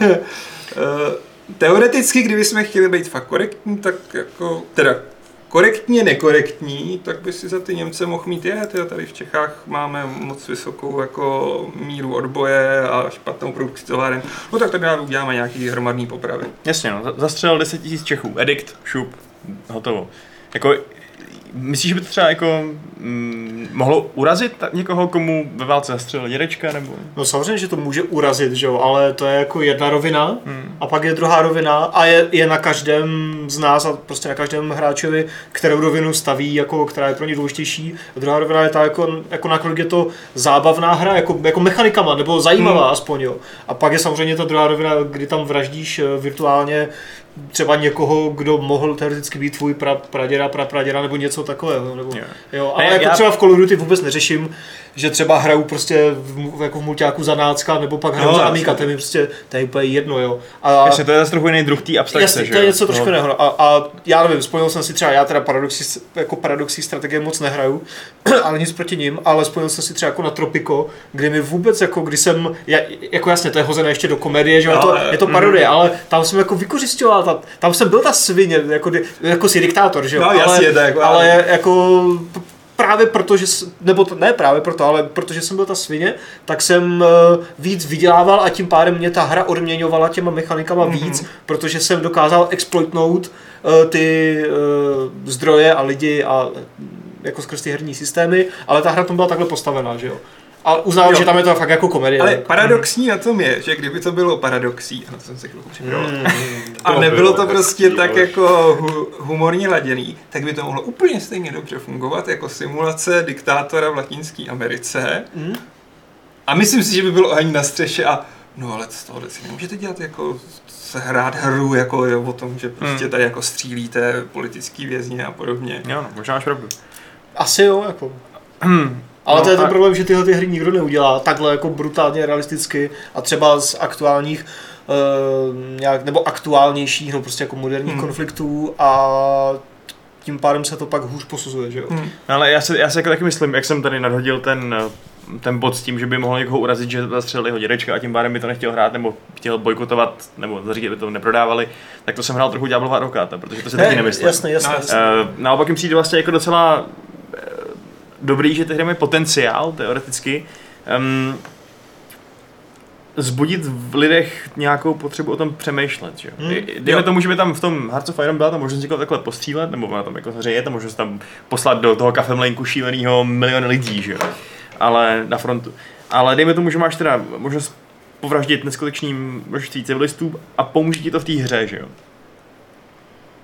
eh, teoreticky, kdyby jsme chtěli být fakt korektní, tak jako, teda korektně nekorektní, tak by si za ty Němce mohl mít je, tyjo, tady v Čechách máme moc vysokou jako míru odboje a špatnou produkci továren, no tak tady uděláme nějaký hromadný popravy. Jasně, no, za- zastřelil 10 000 Čechů, edikt, šup, hotovo. Jako, myslíš, že by to třeba jako mm, mohlo urazit někoho, komu ve válce zastřelil dědečka, nebo? No samozřejmě, že to může urazit, že jo, ale to je jako jedna rovina Hmm. a pak je druhá rovina a je, je na každém z nás a prostě na každém hráčovi, kterou rovinu staví, jako, která je pro ně důležitější. A druhá rovina je ta, jako, jako nakolik je to zábavná hra, jako, jako mechanikama, nebo zajímavá Hmm. aspoň, jo. A pak je samozřejmě ta druhá rovina, kdy tam vraždíš eh, virtuálně třeba někoho, kdo mohl teoreticky být tvůj pra, praděda, pra, praděda, nebo něco takového. Nebo, Jo. Jo, ale Ne, jako já- třeba v Call of Duty vůbec neřeším, že třeba hraju prostě v, jako v multiáku za nácka, nebo pak hraju No, za. Amiga, to je mi prostě, to je úplně jedno, jo. A, Jasně, to je zase trochu jiný druh té abstrakce, Jasně, že to je něco trošku No. jiného. A, a, já nevím, spojil jsem si třeba, já teda paradoxy, jako paradoxy strategie moc nehraju, ale nic proti ním, ale spojil jsem si třeba jako na Tropico, kdy mi vůbec, jako když jsem, ja, jako jasně, to je hozené ještě do komedie, že jo, je to, je to parodie, ale tam jsem jako vykořišťoval, ta, tam jsem byl ta svině, jako, jako si diktátor, že jo, No, ale, jasně, tak, ale- ale jako právě protože, s- nebo to, ne právě proto, ale protože jsem byl ta svině, tak jsem eh, víc vydělával a tím pádem mě ta hra odměňovala těma mechanikama Mhm. víc, protože jsem dokázal exploitnout eh, ty eh, zdroje a lidi a jako skrz ty herní systémy, ale ta hra tam byla takhle postavená, že jo. A uznávám, Jo. že tam je to fakt jako komedie. Ale jako. paradoxní na tom je, že kdyby to bylo paradoxí, a na to jsem se chvilku připravoval, Mm. a nebylo bylo to hezký, prostě tak ale- jako hu, humorně laděný, tak by to mohlo úplně stejně dobře fungovat jako simulace diktátora v Latinské Americe. Mm. A myslím si, že by bylo ani na střeše a no ale z tohohle si nemůžete dělat jako se hrát hru jako jo, o tom, že prostě Hmm. tady jako střílíte politický vězně a podobně. Jo, no, možná máš pravdu. Asi jo, jako. Ale No to je ten problém, že tyhle ty hry nikdo neudělá takhle jako brutálně realisticky a třeba z aktuálních uh, nějak, nebo aktuálnějších, no prostě jako moderních Hmm. konfliktů a tím pádem se to pak hůř posuzuje, že jo? Hmm. No, ale já si, já si jako taky myslím, jak jsem tady nadhodil ten, ten bod s tím, že by mohl někoho urazit, že zastřelili ho dědečka a tím pádem by to nechtěl hrát nebo chtěl bojkotovat nebo zařídit, aby to neprodávali, tak to jsem hrál trochu ďáblova advokáta, protože to si taky nemyslím. jasně, jasně. Eh, naopak mi přijde vlastně jako docela dobrý, že hry mají potenciál, teoreticky, um, zbudit v lidech nějakou potřebu o tom přemýšlet. Že? Hmm, Dejme jo. tomu, že by tam v tom Hearts of Iron byla ta možnost někoho takhle postřílet, nebo ona tam jako samozřejmě je ta možnost tam poslat do toho kafemlejnku šílenýho milion lidí, že? jo. ale na frontu. Ale dejme tomu, že máš teda možnost povraždit neskutečným množství civilistů a pomůže ti to v té hře, že jo.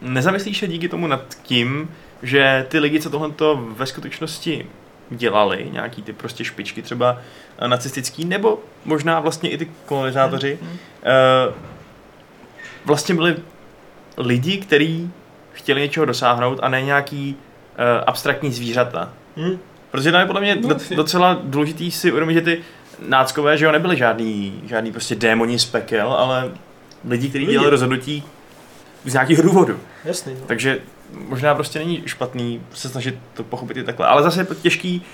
Nezamyslíš se díky tomu nad tím, že ty lidi, co tohle ve skutečnosti dělali, nějaký ty prostě špičky třeba eh, nacistický, nebo možná vlastně i ty kolonizátoři, eh, vlastně byli lidi, kteří chtěli něčeho dosáhnout a ne nějaký eh, abstraktní zvířata. Hm? Protože tam je podle mě No, do, docela důležitý si uvědomit, že ty náckové, že jo, nebyli žádný, žádný prostě démoni z pekel, ale lidi, kteří dělali rozhodnutí z nějakého důvodu. Jasný, no. Takže možná prostě není špatný se snažit to pochopit i takhle. Ale zase je těžký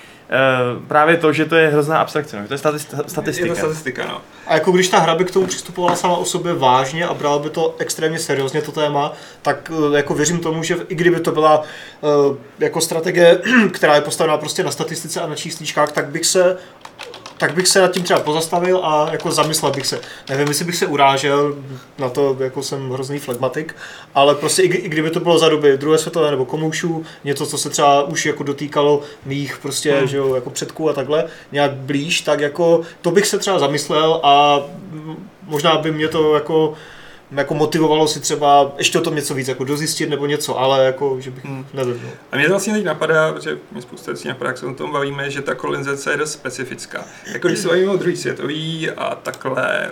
uh, právě to, že to je hrozná abstrakce, no. že to je stati- statistika. Je to statistika, no. A jako když ta hra by k tomu přistupovala sama o sobě vážně a brala by to extrémně seriózně to téma, tak eh, jako věřím tomu, že i kdyby to byla eh, jako strategie, která je postavená prostě na statistice a na čísličkách, tak bych se tak bych se nad tím třeba pozastavil a jako zamyslel bych se. Nevím, jestli bych se urážel, na to jako jsem hrozný flegmatik, ale prostě i, i kdyby to bylo za doby druhé světové nebo komoušů, něco, co se třeba už jako dotýkalo mých prostě, Hmm. že jo, jako předků a takhle, nějak blíž, tak jako to bych se třeba zamyslel a možná by mě to jako jako motivovalo si třeba ještě o tom něco víc jako dozjistit nebo něco, ale jako, že bych, Hmm. nevím, no. A mě to vlastně teď napadá, že mě spousta věcí napadá, jak se o tom bavíme, že ta kolonizace je dost specifická. Jako když se bavíme o druhý světový a takhle,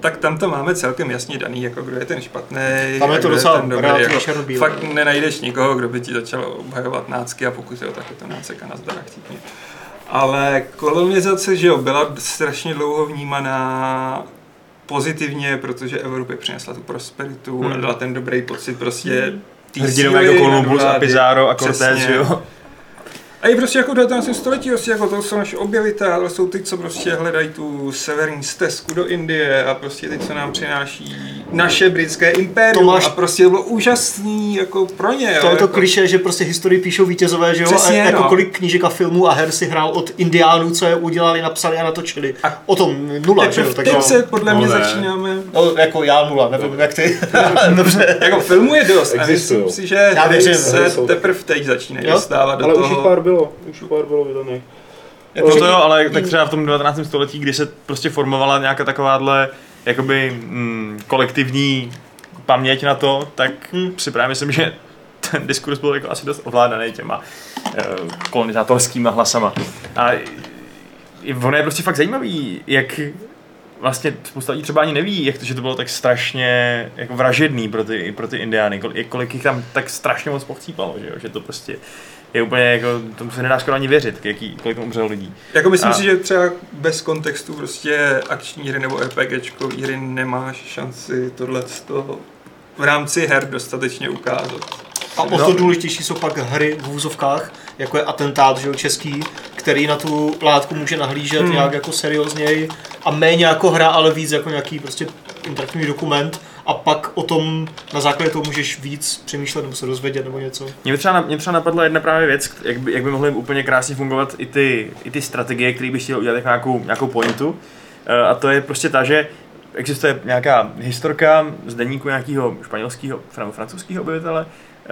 tak tam to máme celkem jasně daný, jako kdo je ten špatný. Tam je to docela dobrý, jako, černobílé. Fakt nenajdeš nikoho, kdo by ti začal obhajovat nácky a pokud jo, tak je to nácek a nazdar. Ale kolonizace, že jo, byla strašně dlouho vnímaná pozitivně, protože Evropě přinesla tu prosperitu Hmm. a dala ten dobrý pocit prostě tý Hrdinové jako Columbus a. Pizarro a Cortés, že jo. A i prostě jako v 19. století, prostě jako to jsou naše objevitelé, jsou ty, co prostě hledají tu severní stezku do Indie a prostě ty, co nám přináší naše britské impérium To máš- a prostě to bylo úžasný jako pro ně. To jo, je to jako, kliše, že prostě historii píšou vítězové, že jo? Přesně, a jako no. kolik knížek a filmů a her si hrál od indiánů, co je udělali, napsali a natočili. A- o tom nula, že jo? Teprve Tak teď se podle No mě ne. začínáme no, jako já nula, nevím jak ty. Dobře. jako filmů je dost a Existují. myslím si, že Já věřím, se teprve teď začínají dostávat do Ale už toho. Bylo, už pár bylo vydaných. No to jo, ale tak třeba v tom 19. století, kdy se prostě formovala nějaká takováhle jakoby mm, kolektivní paměť na to, tak Hmm. si právě myslím, že ten diskurs byl jako asi dost ovládaný těma uh, kolonizátorskýma hlasama. A ono je prostě fakt zajímavý, jak vlastně spousta lidí třeba ani neví, jak to, že to bylo tak strašně jako vražedný pro ty, pro ty indiány, kol, kolik jich tam tak strašně moc pochcípalo, že, jo? že to prostě je úplně jako, tomu se nedá skoro ani věřit, jaký, kolik tam umřelo lidí. Jako myslím A- si, že třeba bez kontextu prostě akční hry nebo RPGčkový hry nemáš šanci tohle v rámci her dostatečně ukázat. A o No. to důležitější jsou pak hry v vůzovkách, jako je atentát, že jo, český, který na tu látku může nahlížet Hmm. nějak jako seriózněji a méně jako hra, ale víc jako nějaký prostě interaktivní dokument a pak o tom na základě toho můžeš víc přemýšlet nebo se dozvědět nebo něco. Mě třeba, mě třeba napadla jedna právě věc, jak by, jak by mohly úplně krásně fungovat i ty, i ty strategie, které bych chtěl udělat jako nějakou, nějakou pointu. Eh, A to je prostě ta, že existuje nějaká historka z deníku nějakého španělského nebo francouzského objevitele, eh,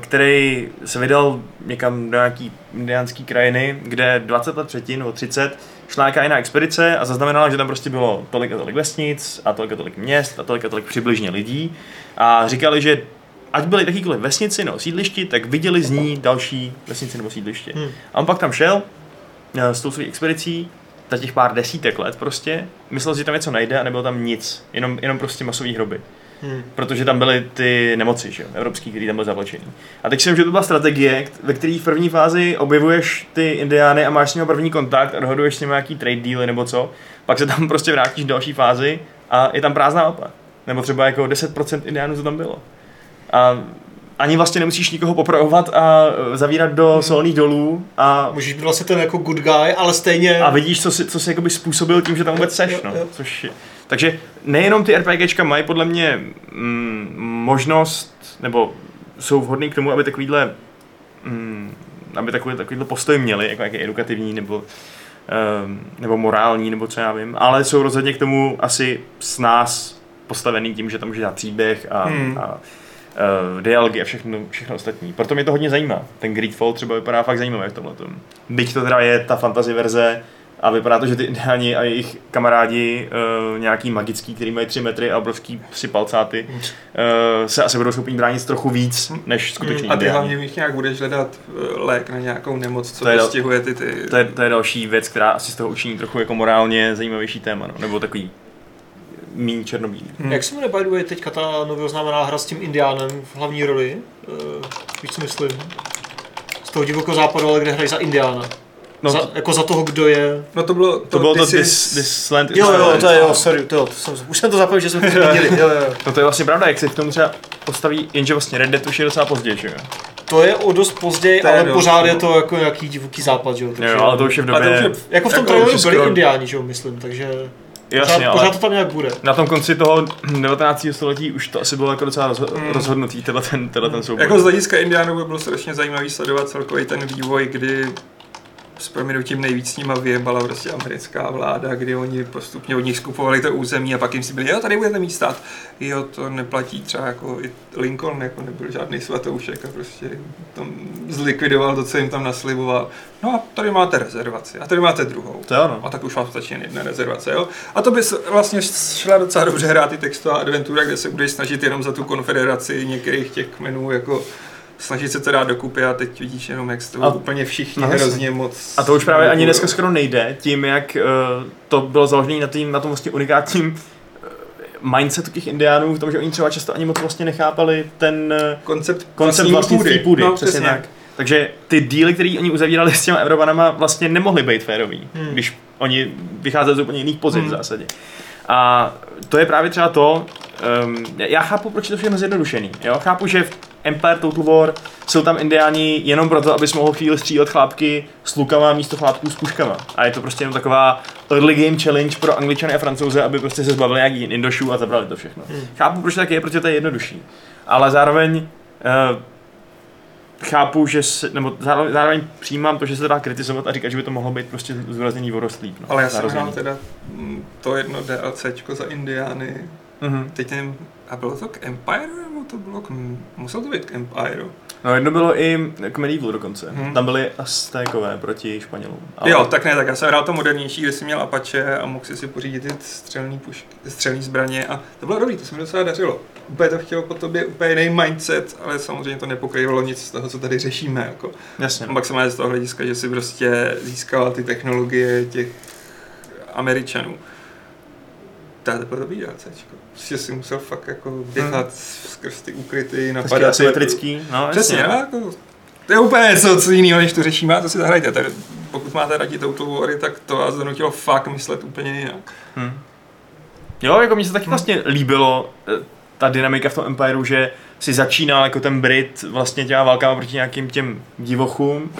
který se vydal někam do nějaký indiánský krajiny, kde 20 let předtím nebo 30 šla nějaká jiná expedice a zaznamenala, že tam prostě bylo tolik a tolik vesnic a tolik a tolik měst a tolik a tolik přibližně lidí a říkali, že ať byly jakýkoliv vesnici nebo sídlišti, tak viděli z ní další vesnici nebo sídliště. Hmm. A on pak tam šel eh, s tou svou expedicí za těch pár desítek let prostě myslel, že tam něco najde a nebylo tam nic, jenom, jenom prostě masové hroby. Hmm. Protože tam byly ty nemoci, že jo, evropský, který tam byl zavlečený. A teď si myslím, že to byla strategie, ve které v první fázi objevuješ ty indiány a máš s nimi první kontakt a dohoduješ s nimi nějaký trade dealy nebo co, pak se tam prostě vrátíš do další fázi a je tam prázdná mapa. Nebo třeba jako 10% indiánů to tam bylo. A ani vlastně nemusíš nikoho popravovat a zavírat do solných dolů a, Můžeš být vlastně ten jako good guy, ale stejně... a vidíš, co si, co si jakoby způsobil tím, že tam vůbec seš. No. Což je, takže nejenom ty RPGčka mají podle mě mm, možnost, nebo jsou vhodný k tomu, aby takovýhle mm, aby takový, takovýhle postoj měli, jako nějaký edukativní nebo, um, nebo morální, nebo co já vím, ale jsou rozhodně k tomu asi s nás postavený tím, že tam může dát příběh a, Hmm. a uh, dialogy a všechno, všechno ostatní. Proto mě to hodně zajímá. Ten Greedfall třeba vypadá fakt zajímavě v tomhle. Byť to teda je ta fantasy verze a vypadá to, že ty indiáni a jejich kamarádi uh, nějaký magický, který mají 3 metry a obrovský psi palcáty, uh, se asi budou schopni bránit trochu víc než skuteční A ty indiáni. hlavně v nich nějak budeš hledat eh, lék na nějakou nemoc, co To je postihuje ty ty... To je, to je další věc, která asi z toho učiní trochu jako morálně zajímavější téma, no. nebo takový méně černobílý. Hmm. Jak se jmenuje, by the way, teďka ta nově oznámená hra s tím indiánem v hlavní roli? Uh, víš, co myslím? Z toho divokého západu, ale kde hrají za indiána. No, za, to, jako za toho, kdo je... No to bylo to bylo to This this, is- this land Jo, jo, to je, jo, sorry, to, jo, to jsem, už jsem to zapomněl, že jsme to viděli, jo, jo. No to je vlastně pravda, jak se v tom třeba postaví, jenže vlastně Red Dead už je docela později, že jo? To je o dost později, To ale dost, pořád no. je to jako nějaký divoký západ, že jo. Jo, takže- jo, ale to už je v to době... je- Jako v tom jako traileru byli skoro- indiáni, že jo, myslím, takže Jasně, pořád, ale pořád to tam nějak bude. na tom konci toho 19. století už to asi bylo jako docela rozho- Mm. rozhodnutý, tenhle ten, tenhle ten souboj. Jako z hlediska Indiánů by bylo strašně zajímavý sledovat celkový ten vývoj, kdy s proměnutím nejvíc s nima vyjebala prostě americká vláda, kdy oni postupně od nich skupovali to území a pak jim si byli, jo, tady budete mít stát. Jo, to neplatí třeba jako i Lincoln, jako nebyl žádný svatoušek a prostě tam zlikvidoval to, co jim tam nasliboval. No a tady máte rezervaci a tady máte druhou. To ono. A tak už vám stačí jen jedna rezervace, jo? A to by vlastně šla docela dobře hrát i textová adventura, kde se budeš snažit jenom za tu konfederaci některých těch kmenů jako snažit se to dát dokupy a teď vidíš jenom, jak toho A- úplně všichni no jasně. hrozně moc... A to už právě ani dneska skoro nejde, tím jak uh, to bylo založené na, tým, na tom vlastně unikátním uh, mindsetu těch indiánů, v tom, že oni třeba často ani moc vlastně nechápali ten uh, Koncept, koncept vlastnictví půdy, No, přesně tak. Takže ty díly, které oni uzavírali s těma Evropanama, vlastně nemohly být férový, Hmm. když oni vycházeli z úplně jiných pozic Hmm. v zásadě. A to je právě třeba to, um, já chápu, proč je to všechno zjednodušený. Jo? Chápu, že v Empire Total War jsou tam indiáni jenom proto, abys mohl chvíli střílet chlápky s lukama místo chlápků s puškama. A je to prostě jenom taková early game challenge pro angličany a francouze, aby prostě se zbavili nějakých indošů a zabrali to všechno. Hmm. Chápu, proč tak je, protože to je jednodušší. Ale zároveň uh, chápu, že se, nebo zároveň, zároveň přijímám to, že se dá kritizovat a říkat, že by to mohlo být prostě zúrazněný vorostlíp. No, Ale já jsem hrál teda mm, to jedno DLCčko za Indiány. Mhm. Teď nevím, a bylo to k Empire, to bylo k... Muselo to být k Empire. No jedno bylo i k Medieval dokonce. Mhm. Tam byly Aztékové proti Španělům. Ale- Jo, tak ne, tak já jsem hrál to modernější, kde jsi měl Apache a mohl si si pořídit ty střelný, pušky, střelný zbraně a to bylo dobrý, to se mi docela dařilo. Úplně to chtělo po tobě úplně jiný mindset, ale samozřejmě to nepokrývalo nic z toho, co tady řešíme. Jako. Jasně. Maximálně z toho hlediska, že si prostě získal ty technologie těch Američanů. Bylo dobrý DLCčko. Prostě si musel fakt jako běhat skrz ty ukryty, napadat. asymetrický. No, Přesně, jasně. no, jako, to je úplně něco co jiného, než to řešíme, a to si zahrajte. Tak pokud máte Total Wary, tak to vás donutilo fakt myslet úplně jinak. Hm. Jo, jako mně se taky vlastně líbilo eh, ta dynamika v tom Empireu, že si začínal jako ten Brit vlastně těma válkama proti nějakým těm divochům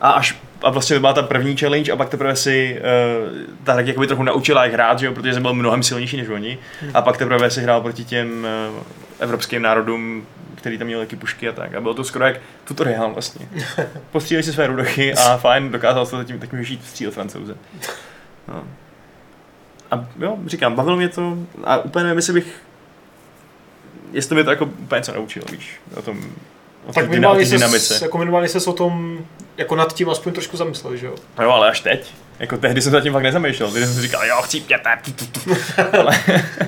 a až a vlastně to byla ta první challenge a pak teprve si uh, ta tak jakoby trochu naučila jak hrát, že jo, protože jsem byl mnohem silnější než oni a pak teprve si hrál proti těm uh, evropským národům, který tam měl taky pušky a tak. A bylo to skoro jak tutoriál vlastně. Postřílej si své rudochy a fajn, dokázal se tím taky žít střílet francouze. No. A jo, říkám, bavilo mě to a úplně nevím, jestli bych jestli mě to jako úplně něco naučilo, víš, o tom, o Tak minimálně se, jako minimálně se o tom jako nad tím aspoň trošku zamyslel, že jo? No ale až teď. Jako tehdy jsem zatím fakt nezamýšlel. Tehdy jsem si říkal, jo, chcípněte. tu, tu, tu.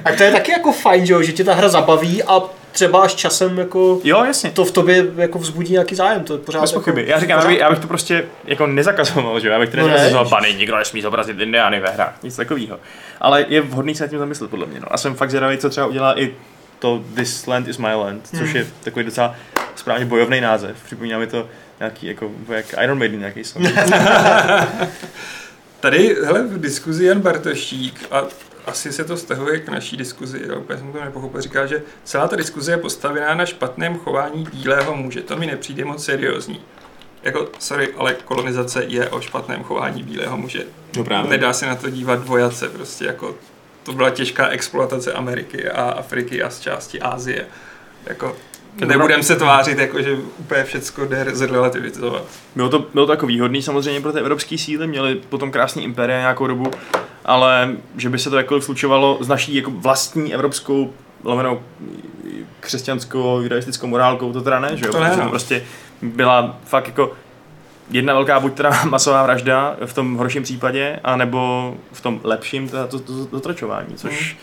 A to je taky jako fajn, že jo, že tě ta hra zabaví a třeba až časem jako Jo, jasně. to v tobě jako vzbudí nějaký zájem, to je pořád Bez jako, pochyby. Já říkám, pořád- já bych, to prostě jako nezakazoval, že jo? Já bych to No ne. nezakazoval, bany, nikdo nesmí zobrazit indiány ve hrách, nic takového. Ale je vhodný se nad tím zamyslet, podle mě. No. A jsem fakt zvědavý, co třeba udělá i to This Land is My Land, což Hmm. je takový docela správně bojovný název. Připomíná mi to nějaký, jako, jak Iron Maiden nějaký song. Tady, hele, v diskuzi Jan Bartošík a asi se to stahuje k naší diskuzi, já úplně jsem to nepochopil, říká, že celá ta diskuze je postavená na špatném chování bílého muže. To mi nepřijde moc seriózní. Jako, sorry, ale kolonizace je o špatném chování bílého muže. No právě. Nedá se na to dívat dvojace, prostě jako to byla těžká exploatace Ameriky a Afriky a z části Asie. Jako, nebudem se tvářit, jako, že úplně všecko jde zrelativizovat. Bylo to, bylo to jako výhodný samozřejmě pro ty evropské síly, měli potom krásný impéria nějakou dobu, ale že by se to jako slučovalo s naší jako vlastní evropskou lomenou křesťanskou, judaistickou morálkou, to teda ne, že jo? To ne, no. to prostě byla fakt jako jedna velká buď teda masová vražda v tom horším případě, anebo v tom lepším teda to, to, to zotročování, což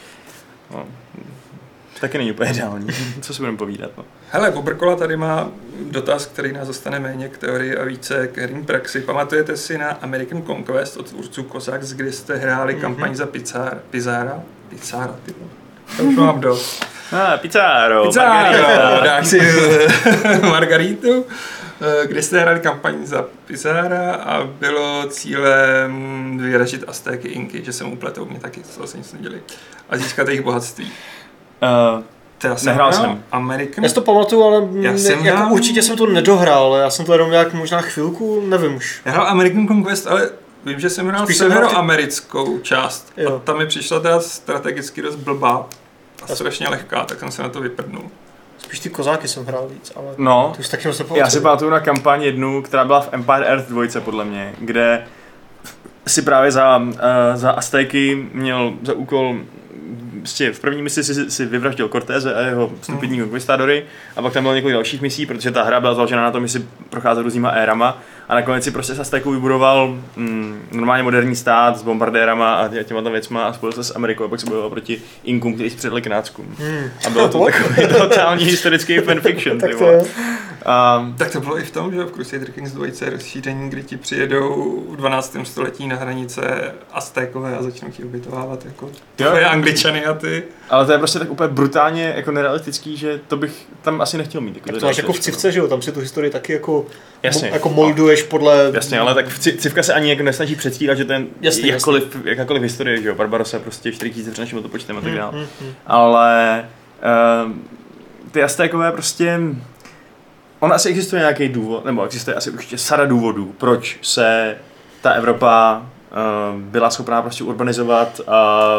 no, taky není úplně ideální. Co si budeme povídat, no. Hele, Bobrkola tady má dotaz, který nás dostane méně k teorii a více k herní praxi. Pamatujete si na American Conquest od tvůrců Cossacks, kdy jste hráli Mhm. kampaň za Pizar, Pizara? Pizara, ty. To už mám dost. Ah, pizzaro, margarita. dáš si Margaritu, eh, kde jste hráli kampaň za Pizara a bylo cílem vyražit Aztéky Inky, že se mu pletou, mě taky, to se nic neděli, a získat jejich bohatství. Uh, Teda jsem Nehrál hrál jsem. American Já si to pamatuju, ale Já ne, jsem jako hrál- určitě jsem to nedohrál, já jsem to jenom nějak možná chvilku, nevím už. Já hrál American Conquest, ale vím, že jsem hrál hrál ty- severoamerickou část. Jo. A ta mi přišla teda strategicky dost blbá a strašně lehká, tak jsem se na to vyprdnul. Spíš ty kozáky jsem hrál víc, ale no, to už taky moc Já si pamatuju na kampaň jednu, která byla v Empire Earth 2, podle mě, kde si právě za, uh, za Aztéky měl za úkol prostě v první misi si, si vyvraždil Cortéze a jeho stupidní konkvistadory a pak tam bylo několik dalších misí, protože ta hra byla založena na tom, že si procházet různýma érama a nakonec si prostě z vybudoval mm, normálně moderní stát s bombardérama a tě- těma tam věcma a spojil se s Amerikou a pak se bojoval proti Inkům, kteří si předali k náckům. Hmm. A bylo to takový totální historický fanfiction. tak to. A Tak to bylo i v tom, že v Crusader Kings 2 je rozšíření, kdy ti přijedou v 12. století na hranice Aztékové a začnou ti ubytovávat jako tvoje angličany a ty. Ale to je prostě tak úplně brutálně jako nerealistický, že to bych tam asi nechtěl mít. Jako Tak to máš jako v civce, že jo, tam si tu historii taky jako, Jasně. jako molduješ podle... Jasně, ale tak Civka se ani jako nesnaží předstírat, že ten Jasně, jakkoliv, jakákoliv historie, že jo, Barbarossa prostě 4000 před naším letopočtem a tak Hmm, dále. hmm, hmm. Ale uh, ty Aztékové prostě, on asi existuje nějaký důvod, nebo existuje asi určitě sada důvodů, proč se ta Evropa uh, byla schopná prostě urbanizovat a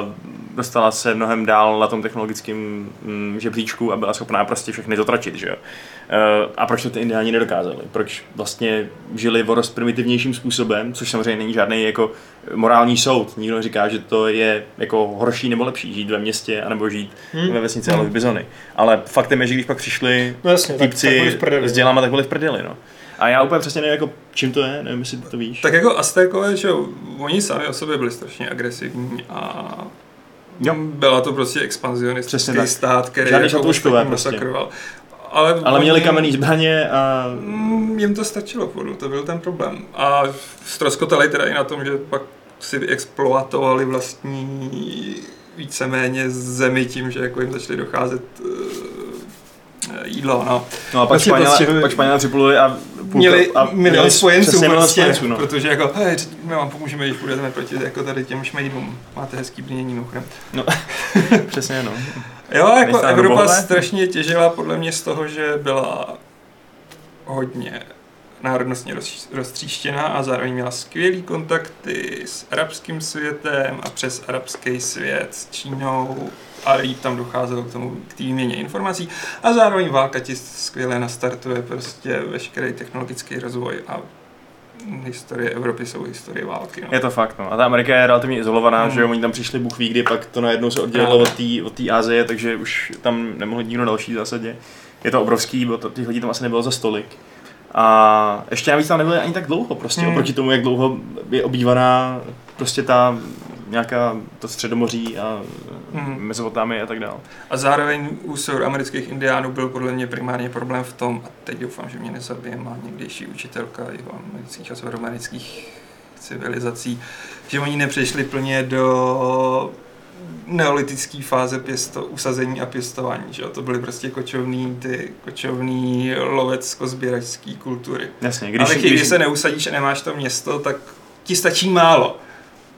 dostala se mnohem dál na tom technologickém mm, žebříčku a byla schopná prostě všechny zotračit, že jo. Uh, a proč to ty indiáni nedokázali? Proč vlastně žili o dost primitivnějším způsobem, což samozřejmě není žádný jako morální soud. Nikdo neříká, že to je jako horší nebo lepší žít ve městě, anebo žít Hmm. ve vesnici ale v Bizony. Ale faktem je, že když pak přišli No jasně, tak, tak byli týpci v prdeli. s dělama, tak byli v prdeli, no. A já úplně přesně nevím, jako, čím to je, nevím, jestli ty to víš. Tak jako Aztékové, že oni sami o sobě byli strašně agresivní a Jo. byla to prostě expanzionistický stát, který Žádný jako ostatní prostě. masakroval. Ale, Ale měli kamenný zbraně a Mm, Jim to stačilo, podle, to byl ten problém. A ztroskotali teda i na tom, že pak si vyexploatovali vlastní víceméně zemi tím, že jako jim začaly docházet uh, jídlo. No. No a pak Vlastně Španělé, prostě- pak připluli a půlka, Měli a milion spojenců, prostě, spojenců, no. protože jako, hej, my vám pomůžeme, když půjdeme proti jako tady těm šmejdům. Máte hezký brnění mimochodem. Přesně, no. Jo, jako Evropa hrubové? strašně těžila podle mě z toho, že byla hodně národnostně roz, roztříštěná a zároveň měla skvělý kontakty s arabským světem a přes arabský svět s Čínou a líp tam docházelo k tomu, k té výměně informací a zároveň válka ti skvěle nastartuje prostě veškerý technologický rozvoj a historie Evropy jsou historie války. No. Je to fakt, no. A ta Amerika je relativně izolovaná, Hmm. že jo, oni tam přišli Bůh ví kdy, pak to najednou se oddělilo Právě. od té Azie, takže už tam nemohl nikdo další v zásadě. je to obrovský, bo to, těch lidí tam asi nebylo za stolik. A ještě navíc tam nebyli ani tak dlouho, prostě hmm. oproti tomu, jak dlouho je obývaná prostě ta nějaká to středomoří a Hmm. hmm. Mezopotámie a tak dále. A zároveň u severoamerických indiánů byl podle mě primárně problém v tom, a teď doufám, že mě nezabije má někdejší učitelka jeho amerických a severoamerických civilizací, že oni nepřešli plně do neolitické fáze pěsto, usazení a pěstování, že jo? To byly prostě kočovný, ty kočovný lovecko-sběračský kultury. Jasně, když, Ale když, když se neusadíš a nemáš to město, tak ti stačí málo.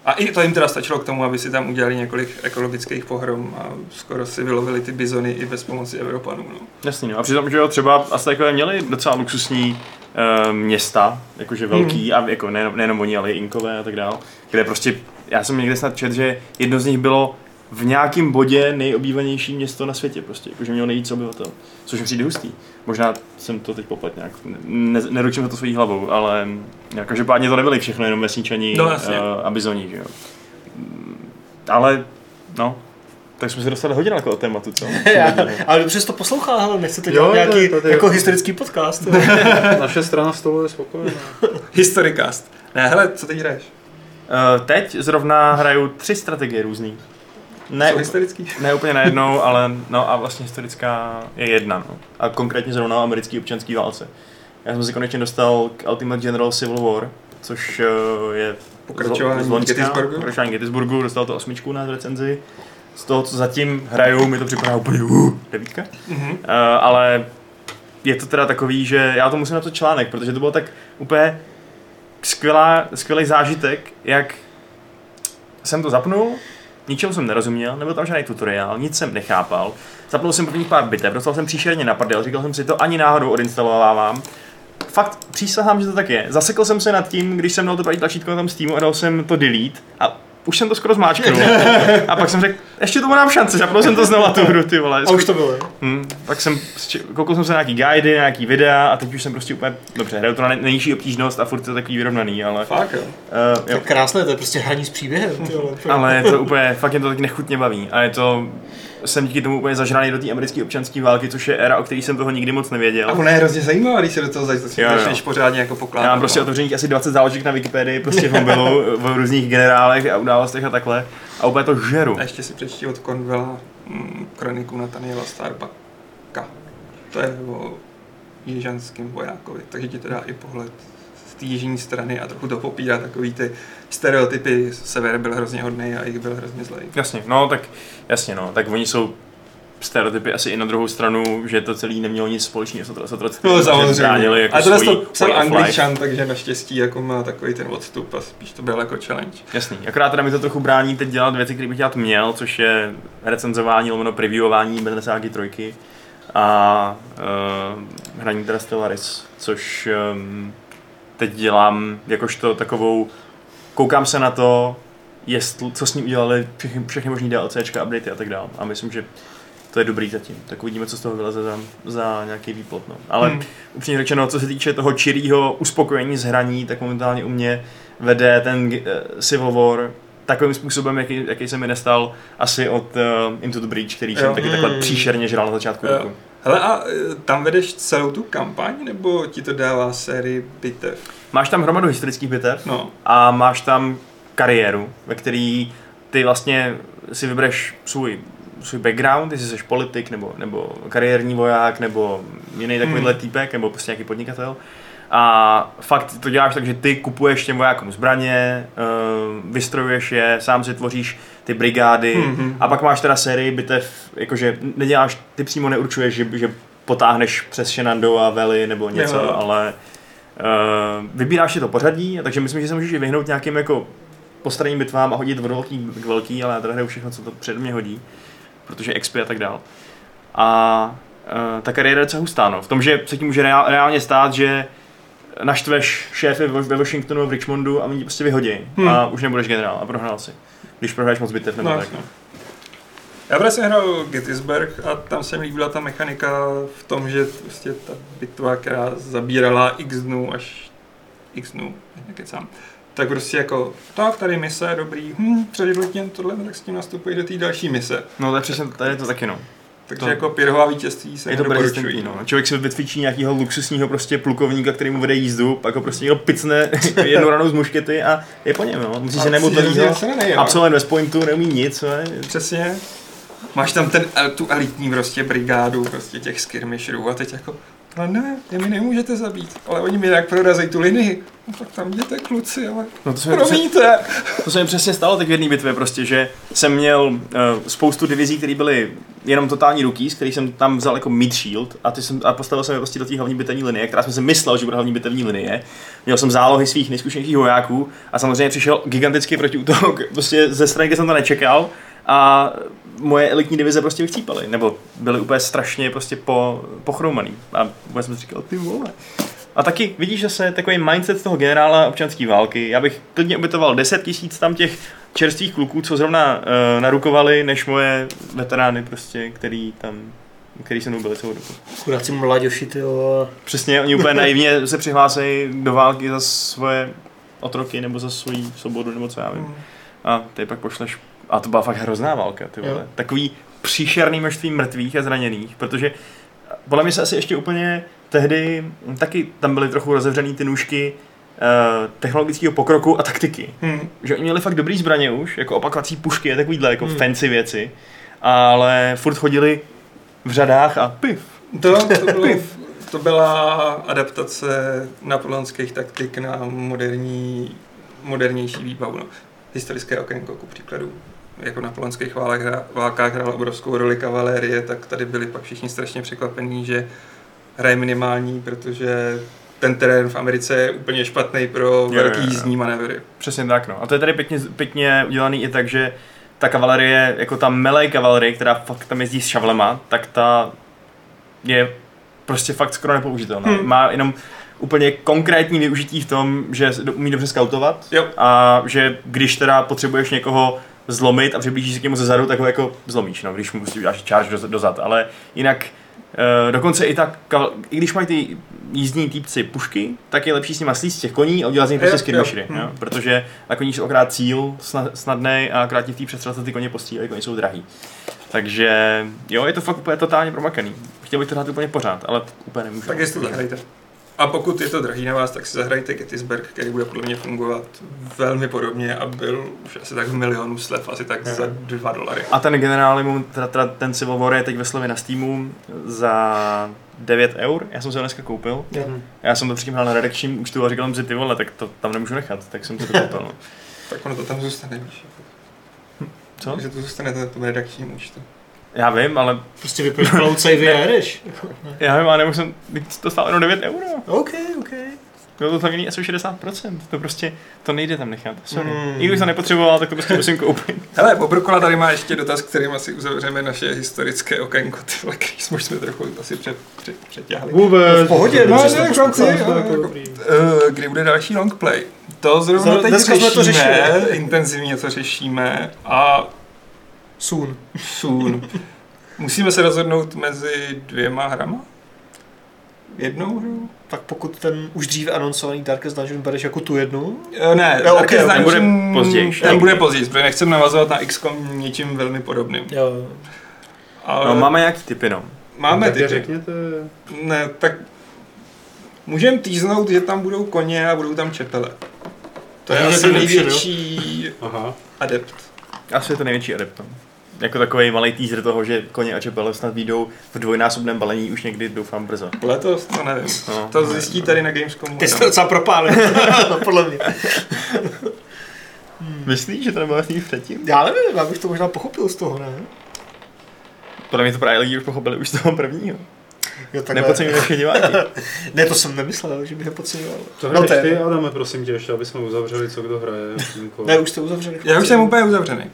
A i to jim teda stačilo k tomu, aby si tam udělali několik ekologických pohrom a skoro si vylovili ty bizony i bez pomoci Evropanů. No. Jasně, no. a přitom, že jo, třeba Aztekové měli docela luxusní uh, města, jakože velký, a jako nejenom, nejenom oni, ale i Inkové a tak dál, kde prostě, já jsem někde snad čet, že jedno z nich bylo v nějakém bodě nejobývanější město na světě, prostě, jakože mělo nejvíc obyvatel, což mi přijde hustý. Možná jsem to teď poplet nějak, ne, neručím za to svojí hlavou, ale jako, že pádně to nebyli všechno jenom vesničani No, jasně. uh, a bizoni, že jo. Ale, no, tak jsme se dostali hodně daleko od tématu, co? Já, ale dobře jsi to poslouchá, ale nechcete Jo, dělat to- nějaký to- to- jako historický podcast. Naše strana stolu je spokojená. Historicast. Ne, hele, co teď hraješ? Uh, teď zrovna hraju tři strategie různý. Ne, Jsou historický? ne úplně najednou, ale no a vlastně historická je jedna. No. A konkrétně zrovna o americký občanský válce. Já jsem se konečně dostal k Ultimate General Civil War, což uh, je Pokračování z Loňska, Gettysburgu? Pokračování Gettysburgu, dostal to osmičku na recenzi. Z toho, co zatím hraju, mi to připadá úplně uh, devítka. Mhm. Uh, ale je to teda takový, že já to musím napsat článek, protože to bylo tak úplně skvělá, skvělý zážitek, jak jsem to zapnul, ničemu jsem nerozuměl, nebyl tam žádný tutoriál, nic jsem nechápal. Zapnul jsem prvních pár bitev, dostal jsem příšerně na prdel, říkal jsem si to ani náhodou odinstalovávám. Fakt přísahám, že to tak je. Zasekl jsem se nad tím, když jsem dal to pravý tlačítko na tom Steamu a dal jsem to delete a už jsem to skoro zmáčknul. A pak jsem řekl, ještě tomu dám šanci, zapnul jsem to znova tu hru, ty vole. A už to bylo. Hmm, tak jsem, koukal jsem se na nějaký guidy, nějaký videa a teď už jsem prostě úplně, dobře, hraju to na nej- nejnižší obtížnost a furt je to takový vyrovnaný, ale, Fakt jo. uh, To jo, je krásné, to je prostě hraní s příběhem. Ty vole. ale je to úplně, fakt mě to tak nechutně baví a je to, jsem díky tomu úplně zažraný do té americké občanské války, což je éra, o který jsem toho nikdy moc A nevěděl. ona je hrozně zajímavá, když se do toho začneš pořádně jako pokládat. Já mám prostě no. otevřených asi 20 záložek na Wikipedii, prostě v mobilu, v různých generálech a událostech a takhle. A úplně to žeru. A ještě si přečti od Cornwella mm, kroniku Nathaniela Starbucka. To je o jižanském vojákovi, takže ti to dá i pohled té jižní strany a trochu to popírá takový ty stereotypy. Sever byl hrozně hodný a jich byl hrozně zlej. Jasně, no tak, jasně no, tak oni jsou stereotypy asi i na druhou stranu, že to celý nemělo nic společného s otro- s otroctvím. No samozřejmě. jako a tohle svojí to psal angličan, takže naštěstí jako má takový ten odstup a spíš to byl jako challenge. Jasný, akorát teda mi to trochu brání teď dělat věci, které bych dělat měl, což je recenzování, lomeno previewování Bundesligy trojky a uh, hraní teda Stellaris, což um, teď dělám jakožto takovou, koukám se na to, jestli, co s ním udělali všechny, všechny možný DLCčka, updaty a tak dále. A myslím, že to je dobrý zatím. Tak uvidíme, co z toho vyleze za, za nějaký výplot. No. Ale Hmm. upřímně řečeno, co se týče toho čirýho uspokojení z hraní, tak momentálně u mě vede ten uh, Civil War takovým způsobem, jaký, jaký se mi nestal asi od uh, Into the Breach, který Jo. jsem taky takhle Hmm. příšerně žral na začátku Jo. roku. Hele a e, tam vedeš celou tu kampaň, nebo ti to dává sérii bitev? Máš tam hromadu historických bitev No, a máš tam kariéru, ve který ty vlastně si vybereš svůj, svůj background, jestli jsi politik, nebo, nebo kariérní voják, nebo jiný takovýhle Hmm. týpek, nebo prostě nějaký podnikatel. A fakt to děláš tak, že ty kupuješ těm vojákům zbraně, uh, vystrojuješ je, sám si tvoříš ty brigády Mhm. a pak máš teda sérii bitev, jakože neděláš, ty přímo neurčuješ, že, že potáhneš přes Shenandoah a Valley nebo něco, Jo. ale uh, vybíráš si to pořadí, takže myslím, že se můžeš i vyhnout nějakým jako postaraným bitvám a hodit od velký k velký, ale já teda hraju všechno, co to před mě hodí, protože XP a tak dál. A uh, ta kariéra je docela hustá, no. v tom, že se ti může reál, reálně stát, že naštveš šéfy ve Washingtonu, v Richmondu a oni tě prostě vyhodí Hmm. a už nebudeš generál a prohrál si. Když prohráš moc bitev nebo no, tak. jasně. Já vlastně hrál Gettysburg a tam se mi líbila ta mechanika v tom, že prostě ta bitva, která zabírala x dnů až x dnů, nekecám, tak prostě jako, tak tady mise, dobrý, hm, předěl tě tohle, no tak s tím nastupuji do té další mise. No to je přesně, tady je to taky no. Takže To- jako pěrhová vítězství se Je to persistentní, no. Člověk si vytvičí nějakého luxusního prostě plukovníka, který mu vede jízdu, pak ho prostě někdo picne jednou ranou z muškety a je po něm, no. Musí A se jo. absolvent West Pointu, neumí nic, ne? Přesně. Máš tam ten, tu elitní prostě brigádu prostě těch skirmisherů a teď jako, ale ne, vy mi nemůžete zabít, ale oni mi jinak prorazí tu linii. No tak tam jděte kluci, ale No to se, promiňte. to se mi přesně stalo teď v jedné bitvě prostě, že jsem měl uh, spoustu divizí, které byly jenom totální rookies, který jsem tam vzal jako mid shield a, ty jsem, a postavil jsem je prostě do té hlavní bitevní linie, která jsem si myslel, že bude hlavní bitevní linie. Měl jsem zálohy svých nejzkušenějších vojáků a samozřejmě přišel gigantický protiútok prostě ze strany, kde jsem to nečekal a moje elitní divize prostě vycípaly, nebo byly úplně strašně prostě po, pochroumaný. A vůbec jsem si říkal, ty vole. A taky vidíš zase takový mindset toho generála občanské války. Já bych klidně obětoval 10 tisíc tam těch čerstvých kluků, co zrovna uh, narukovali, než moje veterány prostě, který tam který se mnou byli celou dobu. Chudáci mladěši, ty jo. Přesně, oni úplně naivně se přihlásí do války za svoje otroky nebo za svoji svobodu nebo co já vím. A ty pak pošleš, a to byla fakt hrozná válka, ty vole. Jo. Takový příšerný množství mrtvých a zraněných, protože podle mě se asi ještě úplně tehdy, taky tam byly trochu rozevřený ty nůžky eh, technologického pokroku a taktiky. Hmm. Že oni měli fakt dobrý zbraně už, jako opakovací pušky a takovýhle jako Hmm. fancy věci, ale furt chodili v řadách a pif. To, to, bylo, to byla adaptace napoleonských taktik na moderní, modernější výbavu. No. Historické okénko, ku příkladu. Jako na napoleonských válkách, hrála obrovskou roli kavalérie, tak tady byli pak všichni strašně překvapení, že hraje minimální, protože ten terén v Americe je úplně špatný pro velký jízdní manévry. Přesně tak, no. A to je tady pěkně, pěkně udělaný i tak, že ta kavalerie, jako ta melee kavalerie, která fakt tam jezdí s šavlema, tak ta je prostě fakt skoro nepoužitelná. Hmm. Má jenom úplně konkrétní využití v tom, že umí dobře skautovat Jo. a že když teda potřebuješ někoho zlomit a přiblížíš se k němu ze zadu, tak ho jako zlomíš, no, když mu prostě uděláš charge do, dozad, ale jinak Uh, dokonce i tak, i když mají ty jízdní týpci pušky, tak je lepší s nima slíst z těch koní a udělat z nich prostě jo. jo. Hmm. protože na koních jsou akorát cíl sna- snadný a akorát ti v té přestřelce ty koně postřílejí, koně jsou drahý. Takže jo, je to fakt úplně totálně promakaný. Chtěl bych to hrát úplně pořád, ale úplně nemůžu. Tak jestli to zahrajte. A pokud je to drahý na vás, tak si zahrajte Gettysburg, který bude podle mě fungovat velmi podobně a byl už asi tak v milionu slev, asi tak za 2 dolary. A ten generál, mu, teda, teda ten Civil War je teď ve slově na Steamu za 9 eur, já jsem se ho dneska koupil. Jo. Já jsem to předtím hrál na redakčním účtu a říkal jsem si ty vole, tak to tam nemůžu nechat, tak jsem si to koupil. No. Tak ono to tam zůstane, víš. Co? Takže to zůstane na tom redakčním účtu. Já vím, ale Prostě vypneš cloud save a jedeš. já vím, ale jsem, teď to stálo jenom 9 euro. OK, OK. Bylo to tam jiný asi o 60%. To prostě, to nejde tam nechat. Sorry. Mm. I když to nepotřeboval, tak to prostě musím koupit. Hele, Bobrokola tady má ještě dotaz, kterým asi uzavřeme naše historické okénko, ty vole, který jsme už jsme trochu asi před, před, přetěhli. Vůbec. V pohodě, No, dobře, ne, chlapci, jo, jako, eh, kdy bude další longplay? To zrovna Zrovna teď jsme to řešíme, řešili. intenzivně to řešíme a Soon. soon. Musíme se rozhodnout mezi dvěma hrama? Jednou hru? Tak pokud ten už dříve anoncovaný Darkest Dungeon bereš jako tu jednu, Eh, Ne, Jo, ok, Darkest. Ten bude Dungeon- později. Ten bude později, protože nechcem navazovat na XCOM něčím velmi podobným. jo. Ale No, máme nějaký typy, no. máme Tak je typy. řekněte. Ne, tak můžeme týznout, že tam budou koně a budou tam čepele. To je asi největší Aha. adept. Asi je to největší adept. no. Jako takový malý teaser toho, že koně a čepele snad výjdou v dvojnásobném balení už někdy doufám brzo. Letos to nevím. No. To zjistí tady na Gamescomu. Ty jsi to docela propálil, no, podle mě. Myslíš, že to nebylo jasný předtím? Já nevím, já bych to možná pochopil z toho, ne? Podle mě to právě lidi už pochopili už z toho prvního. Jo. Nepodceňuji naše diváky. Ne, to jsem nemyslel, že bych je podceňoval. No, to je- ty, Adame, prosím tě, ještě, aby jsme uzavřeli, co kdo hraje. Ne, už jste uzavřeli. Já už jsem úplně uzavřený.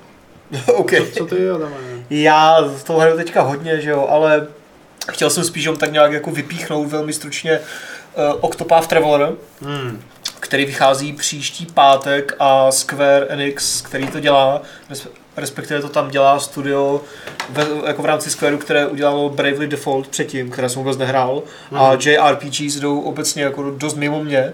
OK. Co ty, Adame? Já z toho hraju teďka hodně, že jo, ale chtěl jsem spíš tak nějak jako vypíchnout velmi stručně uh, Octopath Traveler, Hmm. který vychází příští pátek a Square Enix, který to dělá, resp- respektive to tam dělá studio ve, jako v rámci Squareu, které udělalo Bravely Default předtím, které jsem vůbec nehrál a Mhm. JRPGs jdou obecně jako dost mimo mě.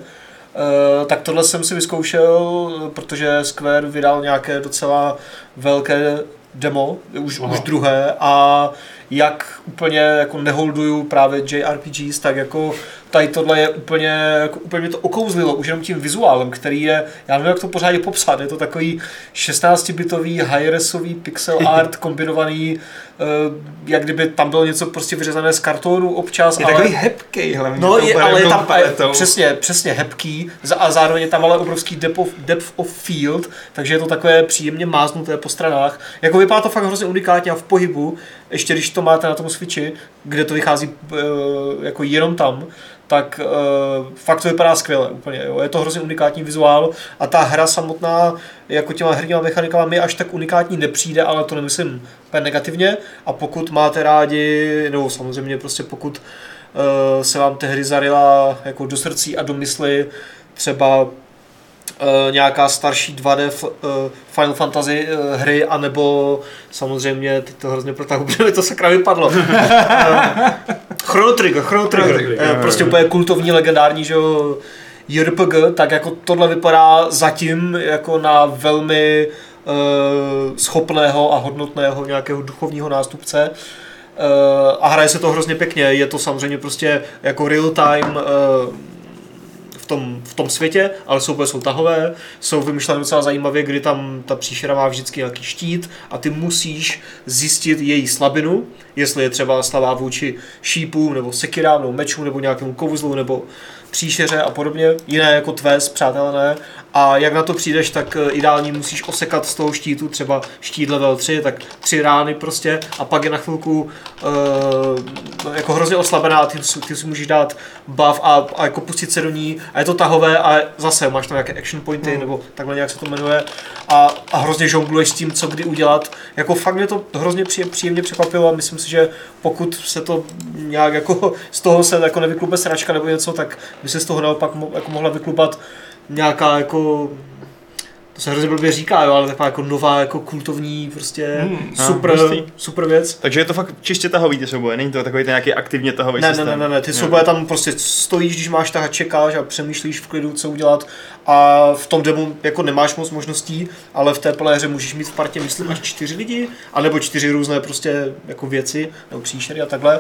Uh, tak tohle jsem si vyzkoušel, protože Square vydal nějaké docela velké demo, už, Aha. už druhé a jak úplně jako neholduju právě JRPGs, tak jako tady tohle je úplně, jako úplně mě to okouzlilo už jenom tím vizuálem, který je, já nevím, jak to pořádně popsat, je to takový 16-bitový high-resový pixel art kombinovaný, eh, jak kdyby tam bylo něco prostě vyřezané z kartonu občas, Je takový hebkej hlavně. No, je, ale je barevnou tam paletou. přesně, přesně hebký a zároveň je tam ale obrovský depth of, depth of field, takže je to takové příjemně máznuté po stranách. Jako vypadá to fakt hrozně unikátně a v pohybu, ještě když to máte na tom Switchi, kde to vychází eh, jako jenom tam, tak uh, fakt to vypadá skvěle úplně. Jo. Je to hrozně unikátní vizuál a ta hra samotná jako těma herníma mechanikama mi až tak unikátní nepřijde, ale to nemyslím úplně negativně. A pokud máte rádi, nebo samozřejmě prostě pokud uh, se vám tehdy zarila jako do srdcí a do mysli třeba Uh, nějaká starší 2D f, uh, Final Fantasy uh, hry, anebo samozřejmě, teď to hrozně protahu, protože mi to sakra vypadlo. Chrono Trigger, Chrono Trigger, prostě úplně kultovní, legendární, že jo, JRPG, tak jako tohle vypadá zatím jako na velmi schopného a hodnotného nějakého duchovního nástupce. A hraje se to hrozně pěkně, je to samozřejmě prostě jako real time tom, v tom světě, ale souboje jsou tahové, jsou vymyšlené docela zajímavě, kdy tam ta příšera má vždycky nějaký štít a ty musíš zjistit její slabinu, jestli je třeba slabá vůči šípům, nebo sekirám, nebo mečům, nebo nějakému kouzlu, nebo příšeře a podobně, jiné jako tvé zpřátelené. A jak na to přijdeš, tak eh, ideálně musíš osekat z toho štítu třeba štít level 3, tak tři rány prostě a pak je na chvilku uh, jako hrozně oslabená a ty, si- ty si můžeš dát buff a, a jako pustit se do ní a je to tahové a zase máš tam nějaké action pointy Hmm. nebo takhle nějak se to jmenuje a, a hrozně žongluješ s tím, co kdy udělat. Jako fakt mě to hrozně příjem, příjemně překvapilo a myslím si, že pokud se to nějak jako z toho se jako nevyklupe sračka nebo něco, tak by se z toho naopak mo, jako mohla vyklupat nějaká jako to se hrozně blbě říká, jo, ale taková jako nová, jako kultovní, prostě Hmm, no, super, hustý. super věc. Takže je to fakt čistě tahový ty souboje, není to takový ten nějaký aktivně tahový Ne, ne, systém. ne, ne, ne, ty souboje tam prostě stojíš, když máš tahat, čekáš a přemýšlíš v klidu, co udělat a v tom demo jako nemáš moc možností, ale v té plné hře můžeš mít v partě, myslím, až čtyři lidi, anebo čtyři různé prostě jako věci, nebo příšery a takhle.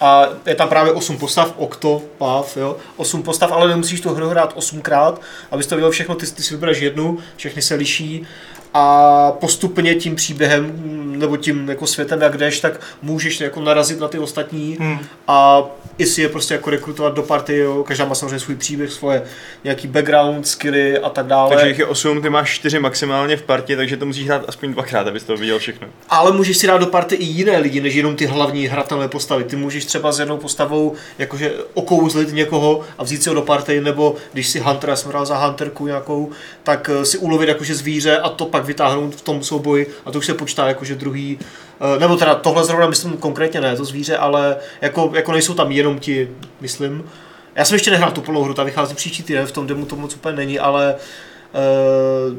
A je tam právě osm postav, Octopath, jo, osm postav, ale nemusíš tu hru hrát osmkrát, abys to viděl všechno, ty, ty si vybereš jednu, všechny se liší a postupně tím příběhem nebo tím jako světem, jak jdeš, tak můžeš jako narazit na ty ostatní Hmm. a i si je prostě jako rekrutovat do party, jo. každá má samozřejmě svůj příběh, svoje nějaký background, skilly a tak dále. Takže jich je 8, ty máš 4 maximálně v partě, takže to musíš hrát aspoň dvakrát, abys to viděl všechno. Ale můžeš si dát do party i jiné lidi, než jenom ty hlavní hratelné postavy. Ty můžeš třeba s jednou postavou jakože okouzlit někoho a vzít si ho do party, nebo když si Hunter, já jsem hrál za Hunterku nějakou, tak eh, si ulovit jakože zvíře a to pak vytáhnout v tom souboji a to už se počítá jakože druhý, eh, nebo teda tohle zrovna myslím konkrétně ne, to zvíře, ale jako, jako nejsou tam jenom ti, myslím. Já jsem ještě nehrál tu plnou hru, ta vychází příští týden, v tom demo to moc úplně není, ale uh,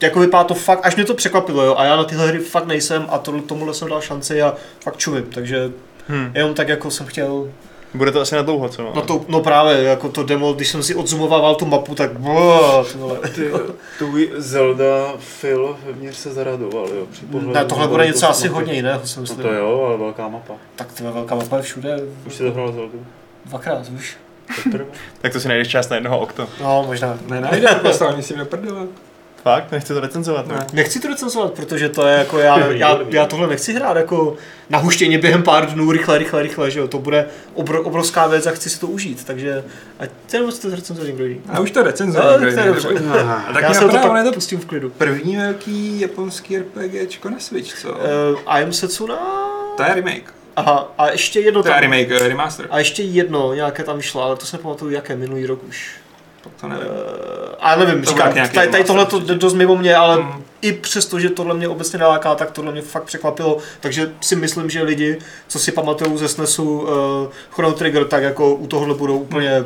jako vypadá to fakt, až mě to překvapilo, jo, a já na tyhle hry fakt nejsem a to, tomuhle jsem dal šanci a fakt čumím, takže Hm. jenom tak jako jsem chtěl, Bude to asi na dlouho, co? no to, no právě, jako to demo, když jsem si odzumovával tu mapu, tak ty. Ty, tvůj Zelda Phil vevnitř se zaradoval, jo. Při pohledu Ne, tohle bude něco asi hodně jiného, si No myslím. to jo, ale velká mapa. Tak ty velká mapa je všude, Už si dohrál Zeldu? dvakrát už. Tak to si najdeš čas na jednoho okto. No, možná. Nenajde, poslal si do prdele. Fakt? Nechci to recenzovat, ne? Ne. Nechci to recenzovat, protože to je jako já, já, já tohle nechci hrát jako na huštěně během pár dnů, rychle, rychle, rychle, že jo, to bude obro, obrovská věc a chci si to užít, takže ať ten to recenzuje někdo jiný. A už to recenzuje. No, někdo jiný, A tak já se to pak to pustím v klidu. první velký japonský RPGčko na Switch, co? Uh, I am Setsuna? To je remake. Aha, a ještě jedno To je tam. remake, eh, remaster. A ještě jedno nějaké tam vyšlo, ale to se nepamatuju, jaké, minulý rok už. To nevím. Uh, a nevím, To říkám, tady, tady tohle to jde dost mimo mě, ale Mm. i přesto, že tohle mě obecně naláká, tak tohle mě fakt překvapilo. Takže si myslím, že lidi, co si pamatují ze SNESu uh, Chrono Trigger, tak jako u tohohle budou úplně...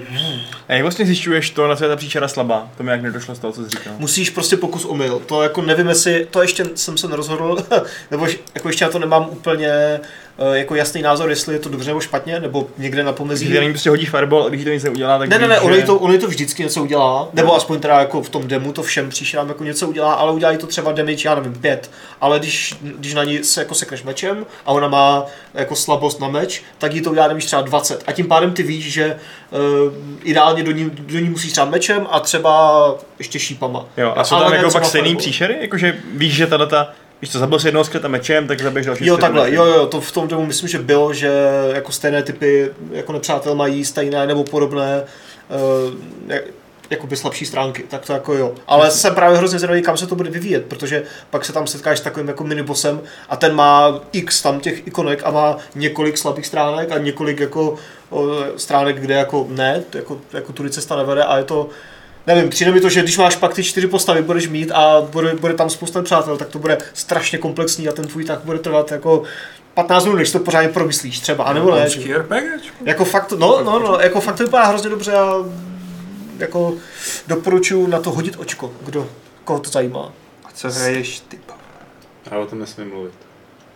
A jak vlastně zjišťuješ to, na co je ta příčera slabá? To mi jak nedošlo z toho, co jsi říkal. Musíš prostě pokus omyl. To jako nevím, jestli, to ještě jsem se nerozhodl, nebo jako ještě na to nemám úplně uh, jako jasný názor, jestli je to dobře nebo špatně, nebo někde na pomezí. Když ní prostě hodí fireball a když to nic neudělá, tak Ne, ne, ne, ono že- to, je to vždycky něco udělá, nebo aspoň teda jako v tom demo to všem příšerám jako něco udělá, ale udělají to třeba damage, já nevím, pět, ale když, když na ní se jako sekneš mečem a ona má jako slabost na meč, tak jí to udělá damage třeba 20 a tím pádem ty víš, že uh, ideálně do ní, do ní musíš třeba mečem a třeba ještě šípama. Jo, a jsou tam jako pak stejný příšery? Jakože víš, že tato ta, víš co, zabil si jednoho skeleta mečem, tak zabiješ další Jo, takhle, mečem. jo, jo, to v tom demo myslím, že bylo, že jako stejné typy jako nepřátel mají stejné nebo podobné uh, jakoby slabší stránky, tak to jako jo. Ale jsem právě hrozně zvědavý, kam se to bude vyvíjet, protože pak se tam setkáš s takovým jako minibosem a ten má x tam těch ikonek a má několik slabých stránek a několik jako o, stránek, kde jako ne, jako, jako tudy cesta nevede a je to, nevím, přijde mi to, že když máš pak ty čtyři postavy, budeš mít a bude, bude tam spousta přátel, tak to bude strašně komplexní a ten tvůj tak bude trvat jako 15 minut, než to pořádně promyslíš třeba, a nebo ne. jako fakt, no, no, no, jako fakt to vypadá hrozně dobře a jako doporučuji na to hodit očko, kdo, koho to zajímá. A co hraješ ty? Já o tom nesmím mluvit.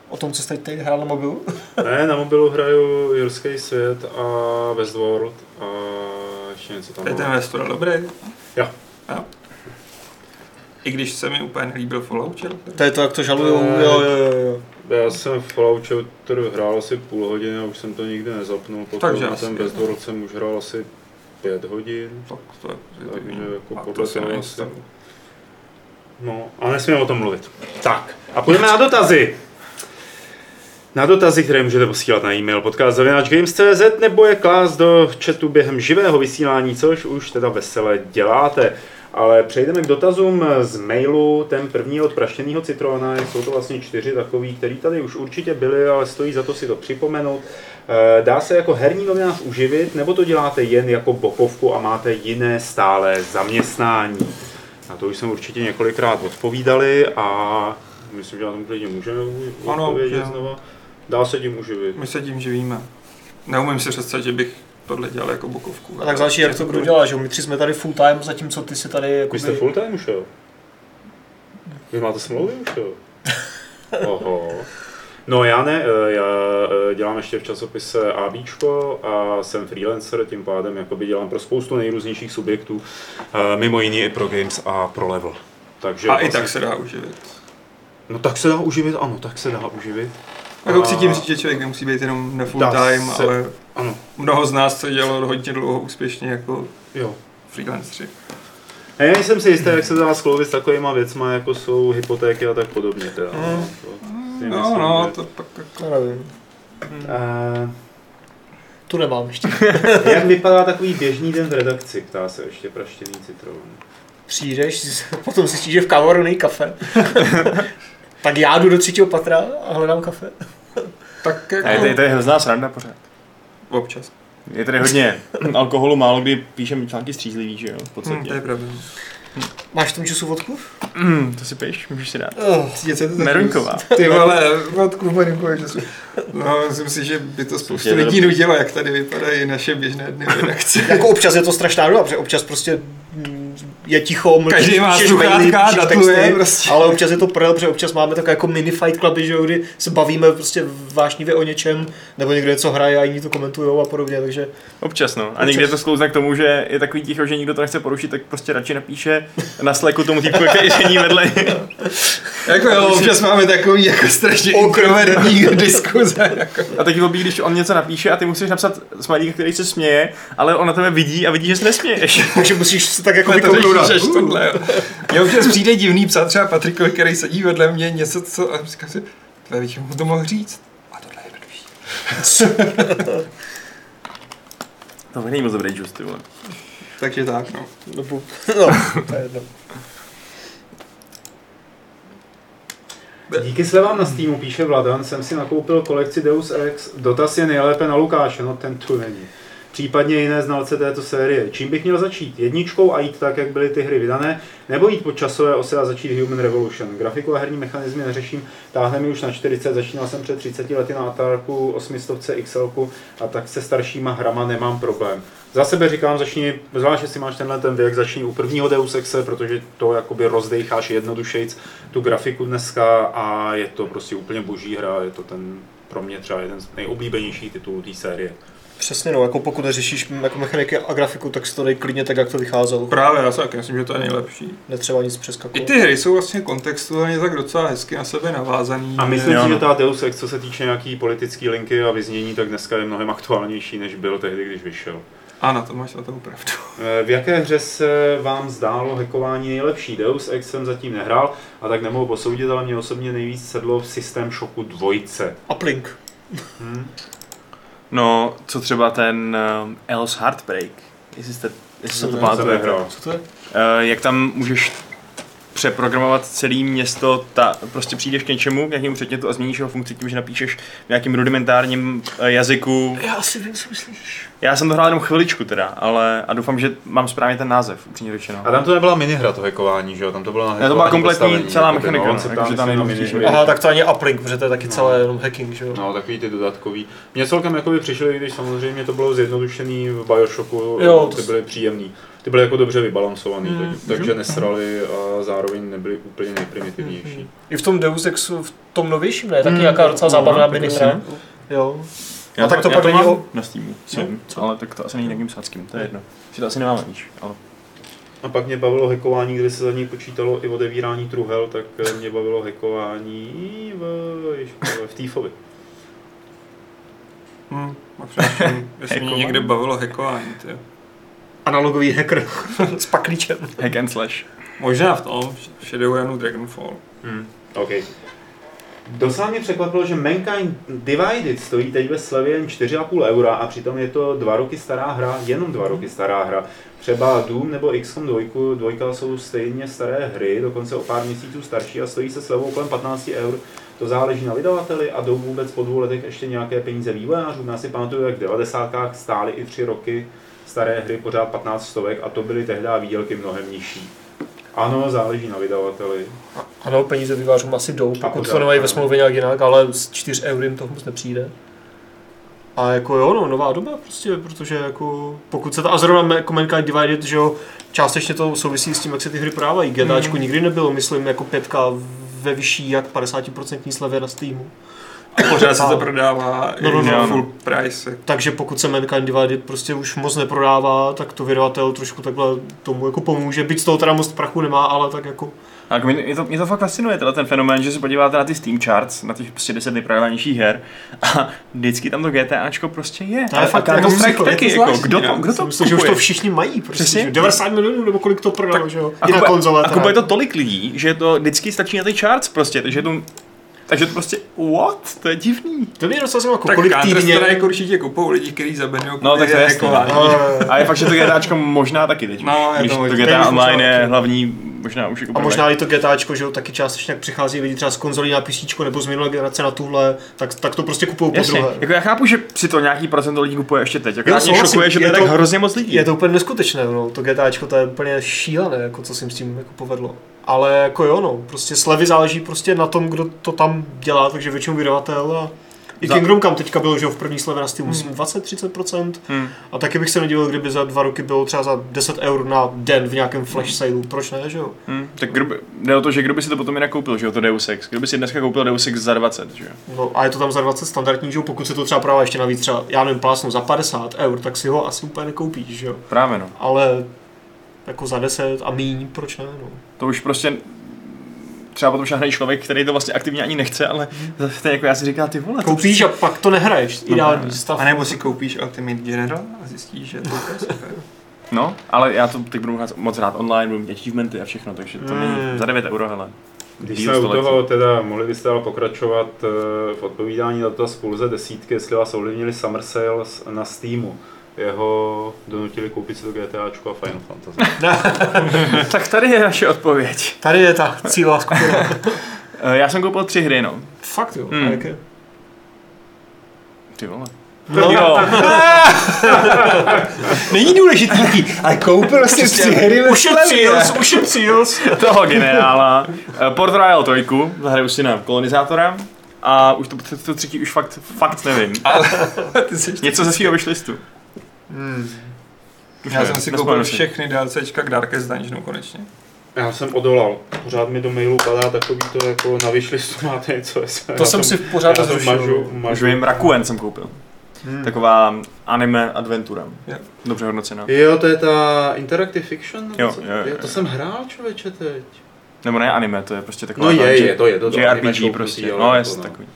O tom, co jste teď hrál na mobilu. Ne, na mobilu hraju Jurský svět a Westworld a ještě něco tam To je ten. Westworld dobrý? Jo. jo. I když se mi úplně nelíbil Fallout. To je to, jak to žalujou, jo, jo, jo, jo. Já jsem v Fallout Shelter hrál asi půl hodiny a už jsem to nikdy nezapnul. Potom Takže na ten. Westworld jsem už hrál asi pět hodin. Tak to je pozitivní. Takže jako A podle to toho asi- No, ale nesmíme o tom mluvit. Tak, a půjdeme na dotazy. Na dotazy, které můžete posílat na e-mail podcast.games.cz nebo je klást do chatu během živého vysílání, což už teda vesele děláte. Ale přejdeme k dotazům z mailu, ten první od praštěného citrona, jsou to vlastně čtyři takový, který tady už určitě byly, ale stojí za to si to připomenout. Eh, Dá se jako herní novinář uživit, nebo to děláte jen jako bokovku a máte jiné stále zaměstnání? Na to už jsme určitě několikrát odpovídali a myslím, že na tom klidně můžeme Ano, odpovědět že- znova. Dá se tím uživit. My se tím živíme. Neumím si představit, že bych tohle dělal jako bokovku. A tak záleží, jak to kdo dělá, že? My tři jsme tady full time, zatímco ty si tady Vy jste jakoby... full time už jo? Vy máte smlouvy už jo? Oho. No já ne, eh, já eh, dělám ještě v časopise ABčko a jsem freelancer, tím pádem jakoby dělám pro spoustu nejrůznějších subjektů, eh, mimo jiný i pro Games a pro Level. Takže A i vlastně- tak se dá uživit. No tak se dá uživit, ano, tak se dá uživit. Jako chci tím říct, že člověk nemusí být jenom na full Dá time, se- ale Ano, mnoho z nás to dělalo hodně dlouho úspěšně jako jo. freelanceri. A já nejsem si jistý, jak se dá skloubit s takovýma věcma, jako jsou hypotéky a tak podobně. Teda. Mm. To si No, myslím, no, že- to pak jako... No, nevím. Eh, Tu nemám ještě. Jak vypadá takový běžný den v redakci, ptá se ještě praštěný citron. Přijdeš, potom zjistíš, že v není kafe. tak já jdu do třetího patra a hledám kafe. Tak A je tady, jako tady hrozná sranda pořád. občas. Je tady hodně alkoholu, málo kdy píšeme články střízlivý, že jo, v podstatě. to je pravda. Máš v tom času vodku? Mm, to si piješ, můžeš si dát. Oh. Cítit to Meruňková. Ty vole, od klubu času. No, myslím si, že by to spoustu to lidí nudilo, jak tady vypadají naše běžné dny v redakci. Jako občas je to strašná doba, protože občas prostě je ticho, mlčíš, Každý má sluchátka, datuje prostě. ale občas je to prdel, protože občas máme takové jako mini fight cluby, že jo, kdy se bavíme prostě vášnivě o něčem, nebo někdo něco hraje a jiní to komentují a podobně, takže Občas, no. A někdy je to sklouzne k tomu, že je takový ticho, že nikdo to nechce porušit, tak prostě radši napíše na Slacku tomu týpku, který žení vedle. Jako jo, občas máme takový jako strašně introvertní diskuze. Jako. A teď blbý, když on něco napíše a ty musíš napsat smajlík, který se směje, ale on na tebe vidí a vidí, že se nesměješ. takže musíš se tak jako to řešíš, až tohle, jo. Mně občas přijde divný psát třeba Patrikovi, který sedí vedle mě něco, co... A říkám si, tvé bych mu to mohl říct. A tohle je jednodušší. To není moc dobrý just, ty vole. Takže tak, no. Nebo, no, to je jedno. Díky slevám na Steamu, píše Vladan, jsem si nakoupil kolekci Deus Ex. Dotaz je nejlépe na Lukáše, no ten tu není. Případně jiné znalce této série. Čím bych měl začít? Jedničkou a jít tak, jak byly ty hry vydané, nebo jít po časové ose a začít Human Revolution? Grafiku a herní mechanizmy neřeším, táhne mi už na 40, začínal jsem před 30 lety na Atarku 800 XL a tak se staršíma hrama nemám problém. Za sebe říkám, začni, zvlášť jestli máš tenhle ten věk, začni u prvního Deus Exe, protože to jakoby rozdejcháš jednodušejc tu grafiku dneska a je to prostě úplně boží hra, je to ten pro mě třeba jeden z nejoblíbenějších titulů té série. Přesně no, jako pokud neřešíš jako mechaniky a grafiku, tak si to dej klidně tak, jak to vycházelo. Právě, já si taky myslím, že to je nejlepší. Netřeba nic I přeskakovat. ty hry jsou vlastně kontextuálně tak docela hezky na sebe navázaný. A myslím si, no. že ta Deus Ex, co se týče nějaký politický linky a vyznění, tak dneska je mnohem aktuálnější, než byl tehdy, když vyšel. Ano, to máš na tom pravdu. Eh, V jaké hře se vám zdálo hackování nejlepší? Deus Ex jsem zatím nehrál a tak nemohu posoudit, ale mě osobně nejvíc sedlo v System Shocku 2. Uplink. Hm? No, co třeba ten um, Else Heartbreak, jestli jste, jestli se to pamatujete. Co to je? Eh, jak tam můžeš přeprogramovat celé město, ta, prostě přijdeš k něčemu, k nějakému předmětu a změníš jeho funkci tím, že napíšeš v nějakým rudimentárním eh, jazyku. Já asi vím, co myslíš. Já jsem to hrál jenom chviličku teda, ale a doufám, že mám správně ten název, upřímně řečeno. A tam to nebyla minihra, to hackování, že jo? Tam to bylo na to byla kompletní postavení, celá jakoby, mechanika, no, tam nejdřív mini- Aha, tak to ani uplink, protože to je taky No. celé jenom hacking, že jo? No, takový ty dodatkový. Mně celkem jakoby přišly, když samozřejmě to bylo zjednodušený v Bioshocku, Jo, to ty byly příjemný. Ty byly jako dobře vybalancovaný, Mm, tak, takže nesrali a zároveň nebyly úplně nejprimitivnější. I v tom Deus Exu, v tom novějším, ne? Taky Hmm. nějaká docela zábavná No, minihra. Jo. Já A tak to já pak není mám o- na Steamu, Co? jsem, ale tak to asi není nějakým sáckým, to je jedno. Si to asi nemáme víš, ale A pak mě bavilo hackování, kdy se za něj počítalo i odevírání truhel, tak eh, mě bavilo hackování v, v. Hm, a přemýšlím, jestli mě někde bavilo hackování. Ty. Analogový hacker s paklíčem. hack and slash. Možná v tom, v Shadowrunu Dragonfall. Hmm. OK. Docela mě překvapilo, že Mankind Divided stojí teď ve slevě jen 4,5 eura a přitom je to dva roky stará hra, jenom dva roky stará hra. Třeba Doom nebo XCOM 2, dvojka jsou stejně staré hry, dokonce o pár měsíců starší a stojí se slevou kolem 15 eur. To záleží na vydavateli a jdou vůbec po dvou letech ještě nějaké peníze vývojářů. Já si pamatuju, jak v 90. stály i tři roky staré hry pořád 15 stovek a to byly tehdy výdělky mnohem nižší. Ano, záleží na vydavateli. Ano, peníze vývářům asi jdou, pokud to nemají ve ano. smlouvě nějak jinak, ale z 4 eur jim to moc nepřijde. A jako jo, no, nová doba prostě, protože jako, pokud se to, a zrovna jako Mankind Divided, že jo, částečně to souvisí s tím, jak se ty hry prodávají. GTAčko nikdy nebylo, myslím, jako pětka ve vyšší jak 50% slevě na Steamu. A pořád se to prodává No, i no, no, no. full price. Takže pokud se Mankind Divided prostě už moc neprodává, tak to vydavatel trošku takhle tomu jako pomůže. Byť z toho teda moc prachu nemá, ale tak jako jako mě, to, mě to fakt fascinuje, teda ten fenomén, že se podíváte na ty Steam charts, na těch prostě 10 nejprodávanějších her a vždycky tam to GTAčko prostě je. To je fakt jako Strike je to taky, jako, zvláštní, kdo to, kdo to myslím, že už to všichni mají. Prostě, Přesně. že 90 milionů nebo kolik to prodalo, že jo? A I na kupuje- konzole. A kupuje to tolik lidí, že to vždycky stačí na ty charts prostě, takže to, takže to prostě, what? To je divný. To mě docela zajímá, jako Tak kolik týdně... Strike určitě kupou lidi, kteří zabenou No, tak to je jasný. hackování. A je fakt, že to GTAčko možná taky teď. No, když to. GTA Online je hlavní, možná už jako A možná i to GTAčko, že jo, taky částečně jak přichází lidi třeba z konzolí na PC nebo z minulé generace na tuhle, tak, tak to prostě kupují po druhé. jako já chápu, že si to nějaký procento lidí kupuje ještě teď, jako Jo, mě šokuje, že to je tak to- hrozně moc lidí. Je to úplně neskutečné, no. to GTAčko to je úplně šílené, jako co se jim s tím jako povedlo. Ale jako jo, no, prostě slevy záleží prostě na tom, kdo to tam dělá, takže většinou vydavatel a i Za- Kingdom Come teďka bylo, že v první slevě na Steam, myslím 20-30%. Hmm. A taky bych se nedivil, kdyby za dva roky bylo třeba za 10 eur na den v nějakém flash sale, proč ne, že jo? Hmm, tak kdo by, jde o to, že kdo by si to potom jinak koupil, že jo, to Deus Ex. Kdo by si dneska koupil Deus Ex za 20, že jo? No a je to tam za 20 standardní, že jo, pokud se to třeba prodává ještě navíc třeba, já nevím, plásnu za 50 eur, tak si ho asi úplně nekoupíš, že jo? Právě no. Ale jako za 10 a míň, proč ne, no. To už prostě třeba potom šáhne člověk, který to vlastně aktivně ani nechce, ale to je jako já si říkám, ty vole, to Koupíš a pak to nehraješ, ideální stav. A nebo si koupíš Ultimate General a zjistíš, že to je super. No, ale já to teď budu hrát moc rád online, budu mít achievementy a všechno, takže to není Mm. za 9 euro, hele. Když Díl jsme u toho, teda mohli byste ale pokračovat eh, v odpovídání na to spolze desítky, jestli vás ovlivnili Summer Sales na Steamu. Jeho donutili koupit si to GTAčko a Final Fantasy. tak tady je naše odpověď. Tady je ta cílová skupina. Eh, Já jsem koupil tři hry, no. Fakt jo, Hmm. jaké? Ty vole. No, Jo, není důležitý, ale koupil si tři hry Ušetřil, jsi, ušetřil. jsi. toho geniála. Eh, Port Royal 3, zahraju si na kolonizátora. A už to, to, to třetí už fakt, fakt nevím. Ty jsi Něco ze svého Už Já jsem si koupil všechny DLCčka k Darkest Dungeonu konečně. Já jsem odolal. Pořád mi do mailu padá takový to jako na wishlistu máte něco. jestli- To já jsem to- si pořád já to nezrušil. mažu, Už mažu. vím, Rakuen jsem koupil. Hmm. Taková anime adventura. Jo. Dobře hodnocená. Jo, to je ta Interactive Fiction? Jo, co? jo, jo, to jo. jsem hrál, člověče, teď. Nebo ne anime, to je prostě taková... No ta je, je, to je, to- to JRPG prostě, ale no jako jest no. takový.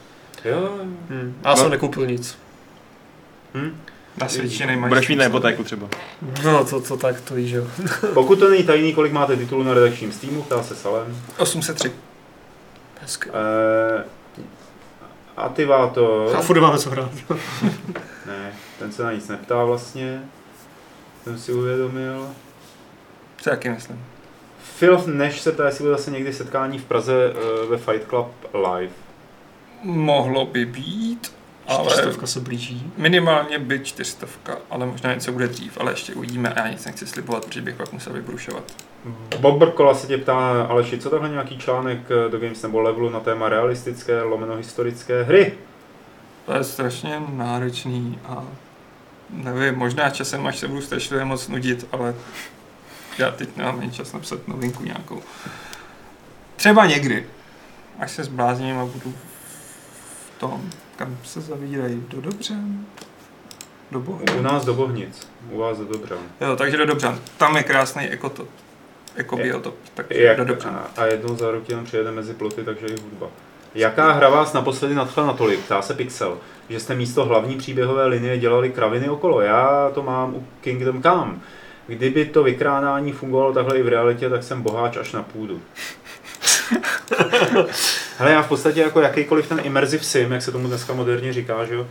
Jo, Hmm. Já jsem No. nekoupil nic. hm. Na světě nemají. Budeš mít na hypotéku třeba. No, to, to tak, to víš, jo. Pokud to není tajný, kolik máte titulů na redakčním Steamu, ptá se Salem. 803. Hezky. Eh, Ativátor. A furt máme co hrát. Ne, ten se na nic neptá vlastně. Ten si uvědomil. Co taky myslím. Phil Nash se ptá, jestli bude zase někdy setkání v Praze eh, ve Fight Club live. Mohlo by být, ale Čtyřstovka se blíží. minimálně by čtyřstovka, ale možná něco bude dřív, ale ještě uvidíme a já nic nechci slibovat, protože bych pak musel vybrušovat. Bob Brkola se tě ptá, Aleši, co takhle nějaký článek eh, do Games nebo Levelu na téma realistické, lomeno historické hry? To je strašně náročný a nevím, možná časem, až se budu strašně moc nudit, ale já teď nemám ani čas napsat novinku nějakou. Třeba někdy, až se zblázním a budu v tom, kam se zavírají, do Dobřan? Do Bohy. U nás do Bohnic, u vás do Dobřan. Jo, takže do Dobřan. Tam je krásný ekotop. Ekobiotop, takže Jak, do Dobřan. a, a jednou za rok jenom přijede mezi ploty, takže i hudba. Jaká hra vás naposledy nadchla natolik, ptá se Pixel, že jste místo hlavní příběhové linie dělali kraviny okolo? Já to mám u Kingdom Come. Kdyby to vykrádání fungovalo takhle i v realitě, tak jsem boháč až na půdu. Hele, já v podstatě jako jakýkoliv ten immersive sim, jak se tomu dneska moderně říká, že jo,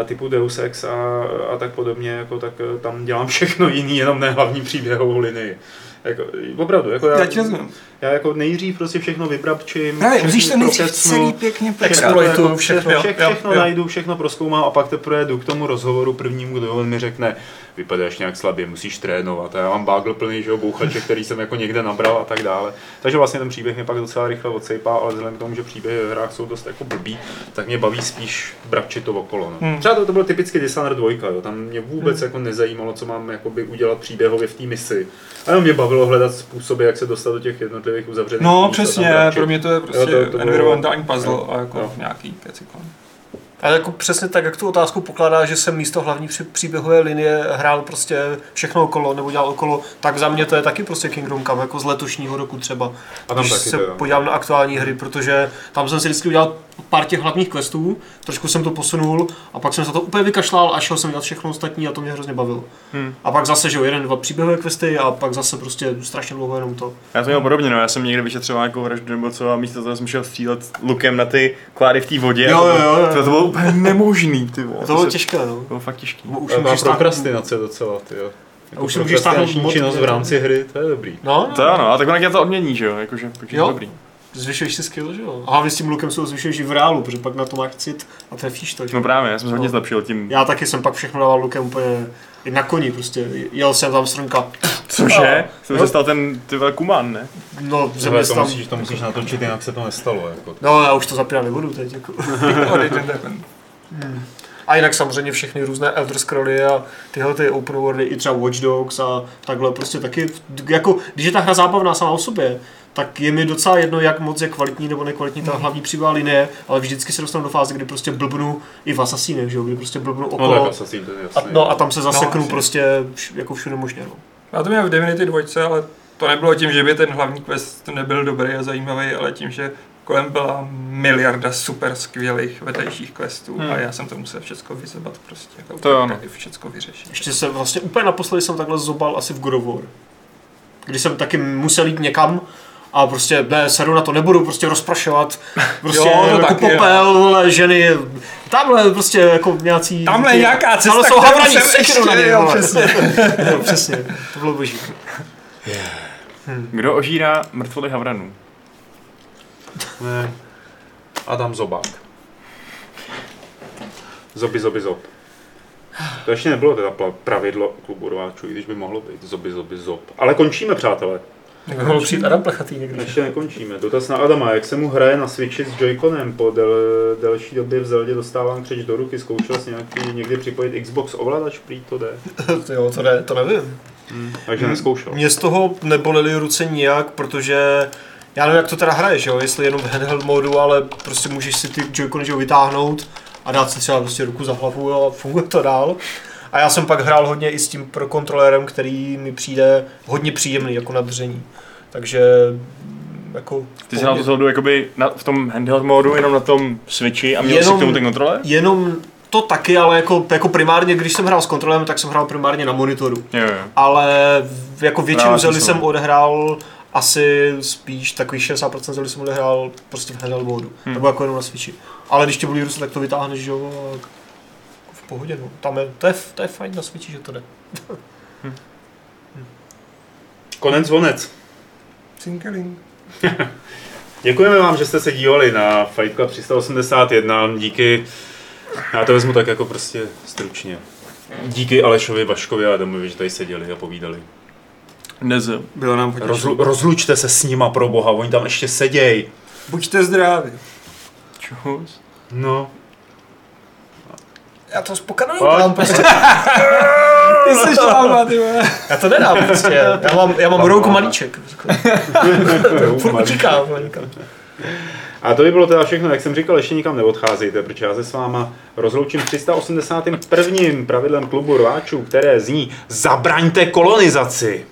a typu Deus Ex a, a tak podobně, jako, tak eh, tam dělám všechno jiný, jenom ne hlavní příběhovou linii. Jako, opravdu, jako já, Já ti rozumím. já jako nejdřív prostě všechno vybrabčím, Ne, všechno musíš to nejdřív celý pěkně všechno, Exploituju jako všechno, Všechno, jo, všechno jo. najdu, všechno proskoumám a pak teprve jdu k tomu rozhovoru prvnímu, kdo on mi řekne, vypadáš nějak slabě, musíš trénovat. A já mám bagel plný, že jo, bouchače, který jsem jako někde nabral a tak dále. Takže vlastně ten příběh mě pak docela rychle odsejpá, ale vzhledem k tomu, že příběhy ve hrách jsou dost jako blbý, tak mě baví spíš brabčit to okolo. No. Hmm. Třeba to, to byl typicky Dishonored 2, jo. tam mě vůbec jako nezajímalo, co mám jakoby udělat příběhově v té misi. A jenom mě bavilo hledat způsoby, jak se dostat do těch jednotlivých uzavřených No míst přesně, pro mě to je prostě Jo, to- to bylo- environmentální puzzle jo, a jako jo. nějaký keci Ale jako přesně tak, jak tu otázku pokládá, že jsem místo hlavní při- příběhové linie hrál prostě všechno okolo, nebo dělal okolo, tak za mě to je taky prostě Kingdom Come, jako z letošního roku třeba. A tam Když taky se to jo. podívám na aktuální hry, protože tam jsem si vždycky udělal pár těch hlavních questů, trošku jsem to posunul a pak jsem za to úplně vykašlal a šel jsem dělat všechno ostatní a to mě hrozně bavilo. Hmm. A pak zase, že jo, jeden, dva příběhové questy a pak zase prostě strašně dlouho jenom to. Já to měl podobně, no. Já jsem někde vyšetřoval nějakou vraždu nebo co a místo toho jsem šel střílet lukem na ty klády v té vodě. Jo, a to, jo, bylo- jo, jo. To, to bylo úplně nemožný, ty vole. To bylo se- těžké, no. To bylo fakt. Nebo Už stáhnout, prokrastinace docela, ty jo. A už si můžeš stáhnout činnost v rámci hry, to je dobrý. no, To ano, a tak ono tě to odmění, že jo, jakože, takže jo. dobrý. Zvyšuješ si skill, že jo. A hlavně s tím lukem se ho zvyšuješ i v reálu, protože pak na to máš cit a trefíš to. že. No právě, já jsem se hodně No. zlepšil tím. Já taky jsem pak všechno dával lukem úplně i na koni, prostě jel jsem tam strnka. Cože? Jsem se stal ten, ty kumán, ne? No, země to tam... musíš, to musíš natočit, jinak se to nestalo. Jako. No, já už to zapínat nebudu teď, jako. Happen. A jinak samozřejmě všechny různé Elder Scrolly a tyhle ty open worldy, i třeba Watch Dogs a takhle prostě taky, jako, když je ta hra zábavná sama o sobě, tak je mi docela jedno, jak moc je kvalitní nebo nekvalitní ta hlavní příběhová linie, ale vždycky se dostanu do fáze, kdy prostě blbnu i v Assassine, že jo, kdy prostě blbnu No okolo. tak Assassin, to je a, jasný. no a tam se zaseknu asi. prostě vš- jako všude možně, no. Já to měl v Divinity 2, ale to nebylo tím, že by ten hlavní quest nebyl dobrý a zajímavý, ale tím, že kolem byla miliarda super skvělých vedlejších questů Hmm. a já jsem to musel všechno vyzebat prostě. Jako To jo, no. Všechno vyřešit. Ještě se vlastně úplně naposledy jsem takhle zobal asi v God of War. Kdy jsem taky musel jít někam a prostě ne, seru na to nebudu prostě rozprašovat, prostě Jo, to jako popel, vole, ženy, tamhle prostě jako nějací... Tamhle ty- nějaká cesta, Tamhle jsou kterou havraní, jsem seknu na ještě- ně, jo, přesně. jo, přesně, to bylo boží. Kdo ožírá mrtvoly havranů? Ne. Adam Zobák. Zoby, zoby, zob. To ještě nebylo teda pravidlo klubu rváčů, i když by mohlo být zoby, zoby, zob. Ale končíme, přátelé. Mohl přijít Adam Plechatý někdy. Ještě nekončíme. Dotaz na Adama. Jak se mu hraje na Switchi s Joy-Conem? Po del, delší době v Zeldě dostávám křeč do ruky. Zkoušel jsi nějaký, někdy připojit Xbox ovladač? Prý to jde. jo, to, ne, to nevím. Takže neskoušel. Mě z toho nebolely ruce nijak, protože já nevím, jak to teda hraješ, jo? jestli jenom v handheld modu, ale prostě můžeš si ty joycony vytáhnout a dát si třeba prostě ruku za hlavu a funguje to dál. A já jsem pak hrál hodně i s tím pro kontrolérem, který mi přijde hodně příjemný jako na držení. Takže jako... Ty jsi hrál tu Zeldu jakoby na, v tom handheld módu, jenom na tom Switchi a měl Jenom- jsi k tomu ten kontroler? Jenom to taky, ale jako, jako primárně, když jsem hrál s kontrolem, tak jsem hrál primárně na monitoru. Jo, jo. Ale v- jako většinu Zeldy to jsem jsou. odehrál asi spíš takových 60% Zeldy jsem odehrál prostě v handheld modu. Hmm. Nebo jako jenom na Switchi. Ale když tě ruce, tak to vytáhneš, že jo, a pohodě, no. Tam je, to, je, to je fajn na Switchi, že to jde. Konec zvonec. Cinkeling. Děkujeme vám, že jste se dívali na Fight Club 381. Díky, já to vezmu tak jako prostě stručně. Díky Alešovi, Vaškovi a Adamovi, že tady seděli a povídali. Neze. Bylo nám potěšení. Rozlu, rozlučte se s nima pro boha, oni tam ještě seděj. Buďte zdraví. Čus. No. Já to spokanuju, Pojď. dám prostě. Ty jsi šláma, ty vole. Já to nedám prostě. Já mám, já mám rouk malíček. Furt utíkám. A to by bylo teda všechno, jak jsem říkal, ještě nikam neodcházejte, protože já se s váma rozloučím 381. pravidlem klubu rváčů, které zní Zabraňte kolonizaci!